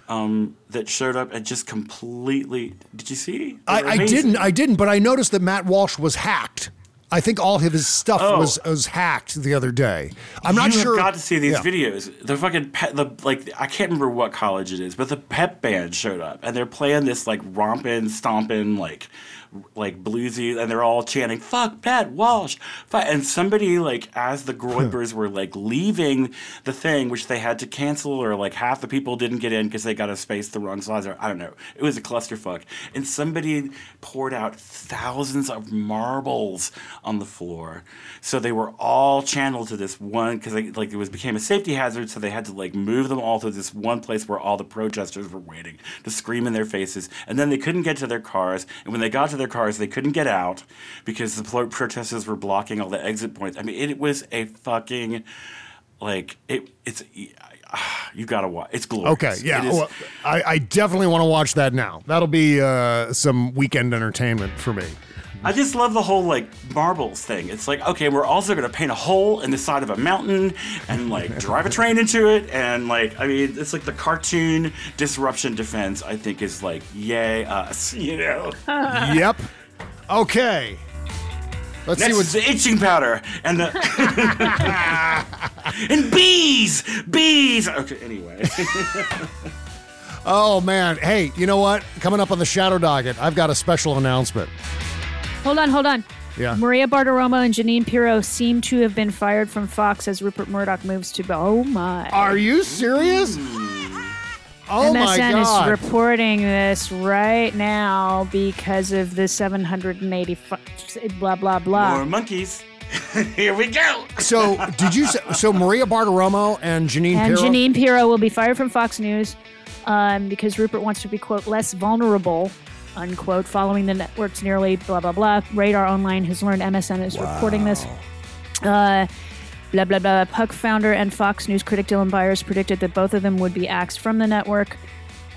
um, that showed up and just completely? Did you see? I, I didn't. I didn't. But I noticed that Matt Walsh was hacked. I think all of his stuff Oh. was was hacked the other day. I'm not you sure. Have got to see these Yeah. videos. The fucking pet, the like I can't remember what college it is, but the pep band showed up and they're playing this like romping, stomping, like like bluesy, and they're all chanting "fuck Pat Walsh," fuck. and somebody like as the Groypers were like leaving the thing, which they had to cancel, or like half the people didn't get in because they got a space the wrong size, or I don't know. It was a clusterfuck, and somebody poured out thousands of marbles on the floor, so they were all channeled to this one because like it was became a safety hazard, so they had to like move them all to this one place where all the protesters were waiting to scream in their faces, and then they couldn't get to their cars, and when they got to their cars, they couldn't get out because the pro- protesters were blocking all the exit points. I mean, it was a fucking like it. It's you gotta watch. It's glorious. Okay, yeah. Is- Well, I, I definitely want to watch that now. That'll be uh, some weekend entertainment for me. I just love the whole like marbles thing. It's like, okay, we're also gonna paint a hole in the side of a mountain and like drive a train into it, and like, I mean, it's like the cartoon disruption defense. I think is like, yay us, you know. yep. Okay. Let's Next see what's the itching powder and the and bees, bees. Okay, anyway. Oh man. Hey, you know what? Coming up on the Shadow Docket, I've got a special announcement. Hold on, hold on. Yeah. Maria Bartiromo and Jeanine Pirro seem to have been fired from Fox as Rupert Murdoch moves to. Oh my. Are you serious? Oh my MSN god. is reporting this right now because of the 780 fu- blah blah blah. More monkeys. Here we go. so did you? Say, so Maria Bartiromo and Jeanine and Pirro. Jeanine Pirro will be fired from Fox News um, because Rupert wants to be quote less vulnerable unquote following the network's nearly blah blah blah. Radar Online has learned MSN is reporting this. Uh, blah blah blah. Puck founder and Fox News critic Dylan Byers predicted that both of them would be axed from the network.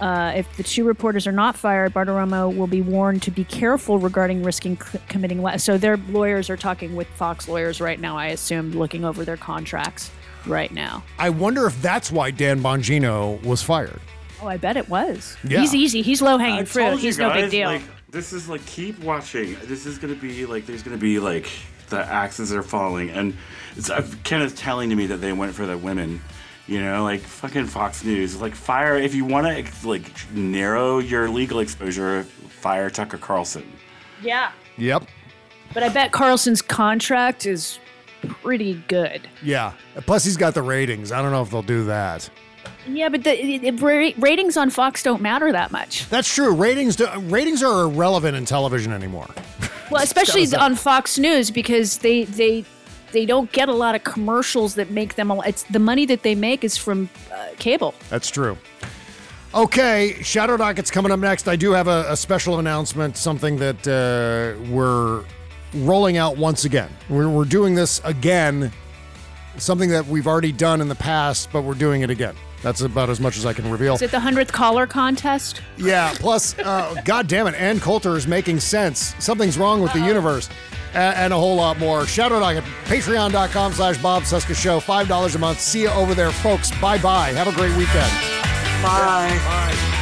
Uh, if the two reporters are not fired, Bartiromo will be warned to be careful regarding risking c- committing. La- so their lawyers are talking with Fox lawyers right now. I assume looking over their contracts right now. I wonder if that's why Dan Bongino was fired. Oh, I bet it was. Yeah. He's easy. He's low hanging fruit. told you He's no big guys, deal. Like, this is like keep watching. This is gonna be like there's gonna be like the axes are falling, and it's uh, Kenneth telling to me that they went for the women. You know, like fucking Fox News. Like fire if you want to like narrow your legal exposure. Fire Tucker Carlson. yeah. Yep. But I bet Carlson's contract is pretty good. Yeah. Plus, he's got the ratings. I don't know if they'll do that. Yeah, but the it- ra- ratings on Fox don't matter that much. That's true. Ratings do, ratings are irrelevant in television anymore. Well, especially That was a- on Fox News because they they they don't get a lot of commercials that make them. A, it's the money that they make is from uh, cable. That's true. Okay, Shadow Docket's coming up next. I do have a, a special announcement, something that uh, we're rolling out once again. We're, we're doing this again, something that we've already done in the past, but we're doing it again. That's about as much as I can reveal. Is it the hundredth caller contest? Yeah. Plus, uh, God damn it, Ann Coulter is making sense. Something's wrong with the universe, a- and a whole lot more. Shadow Docket, patreon.com slash Bob Cesca Show, $5 a month. See you over there, folks. Bye bye. Have a great weekend. Bye. Bye.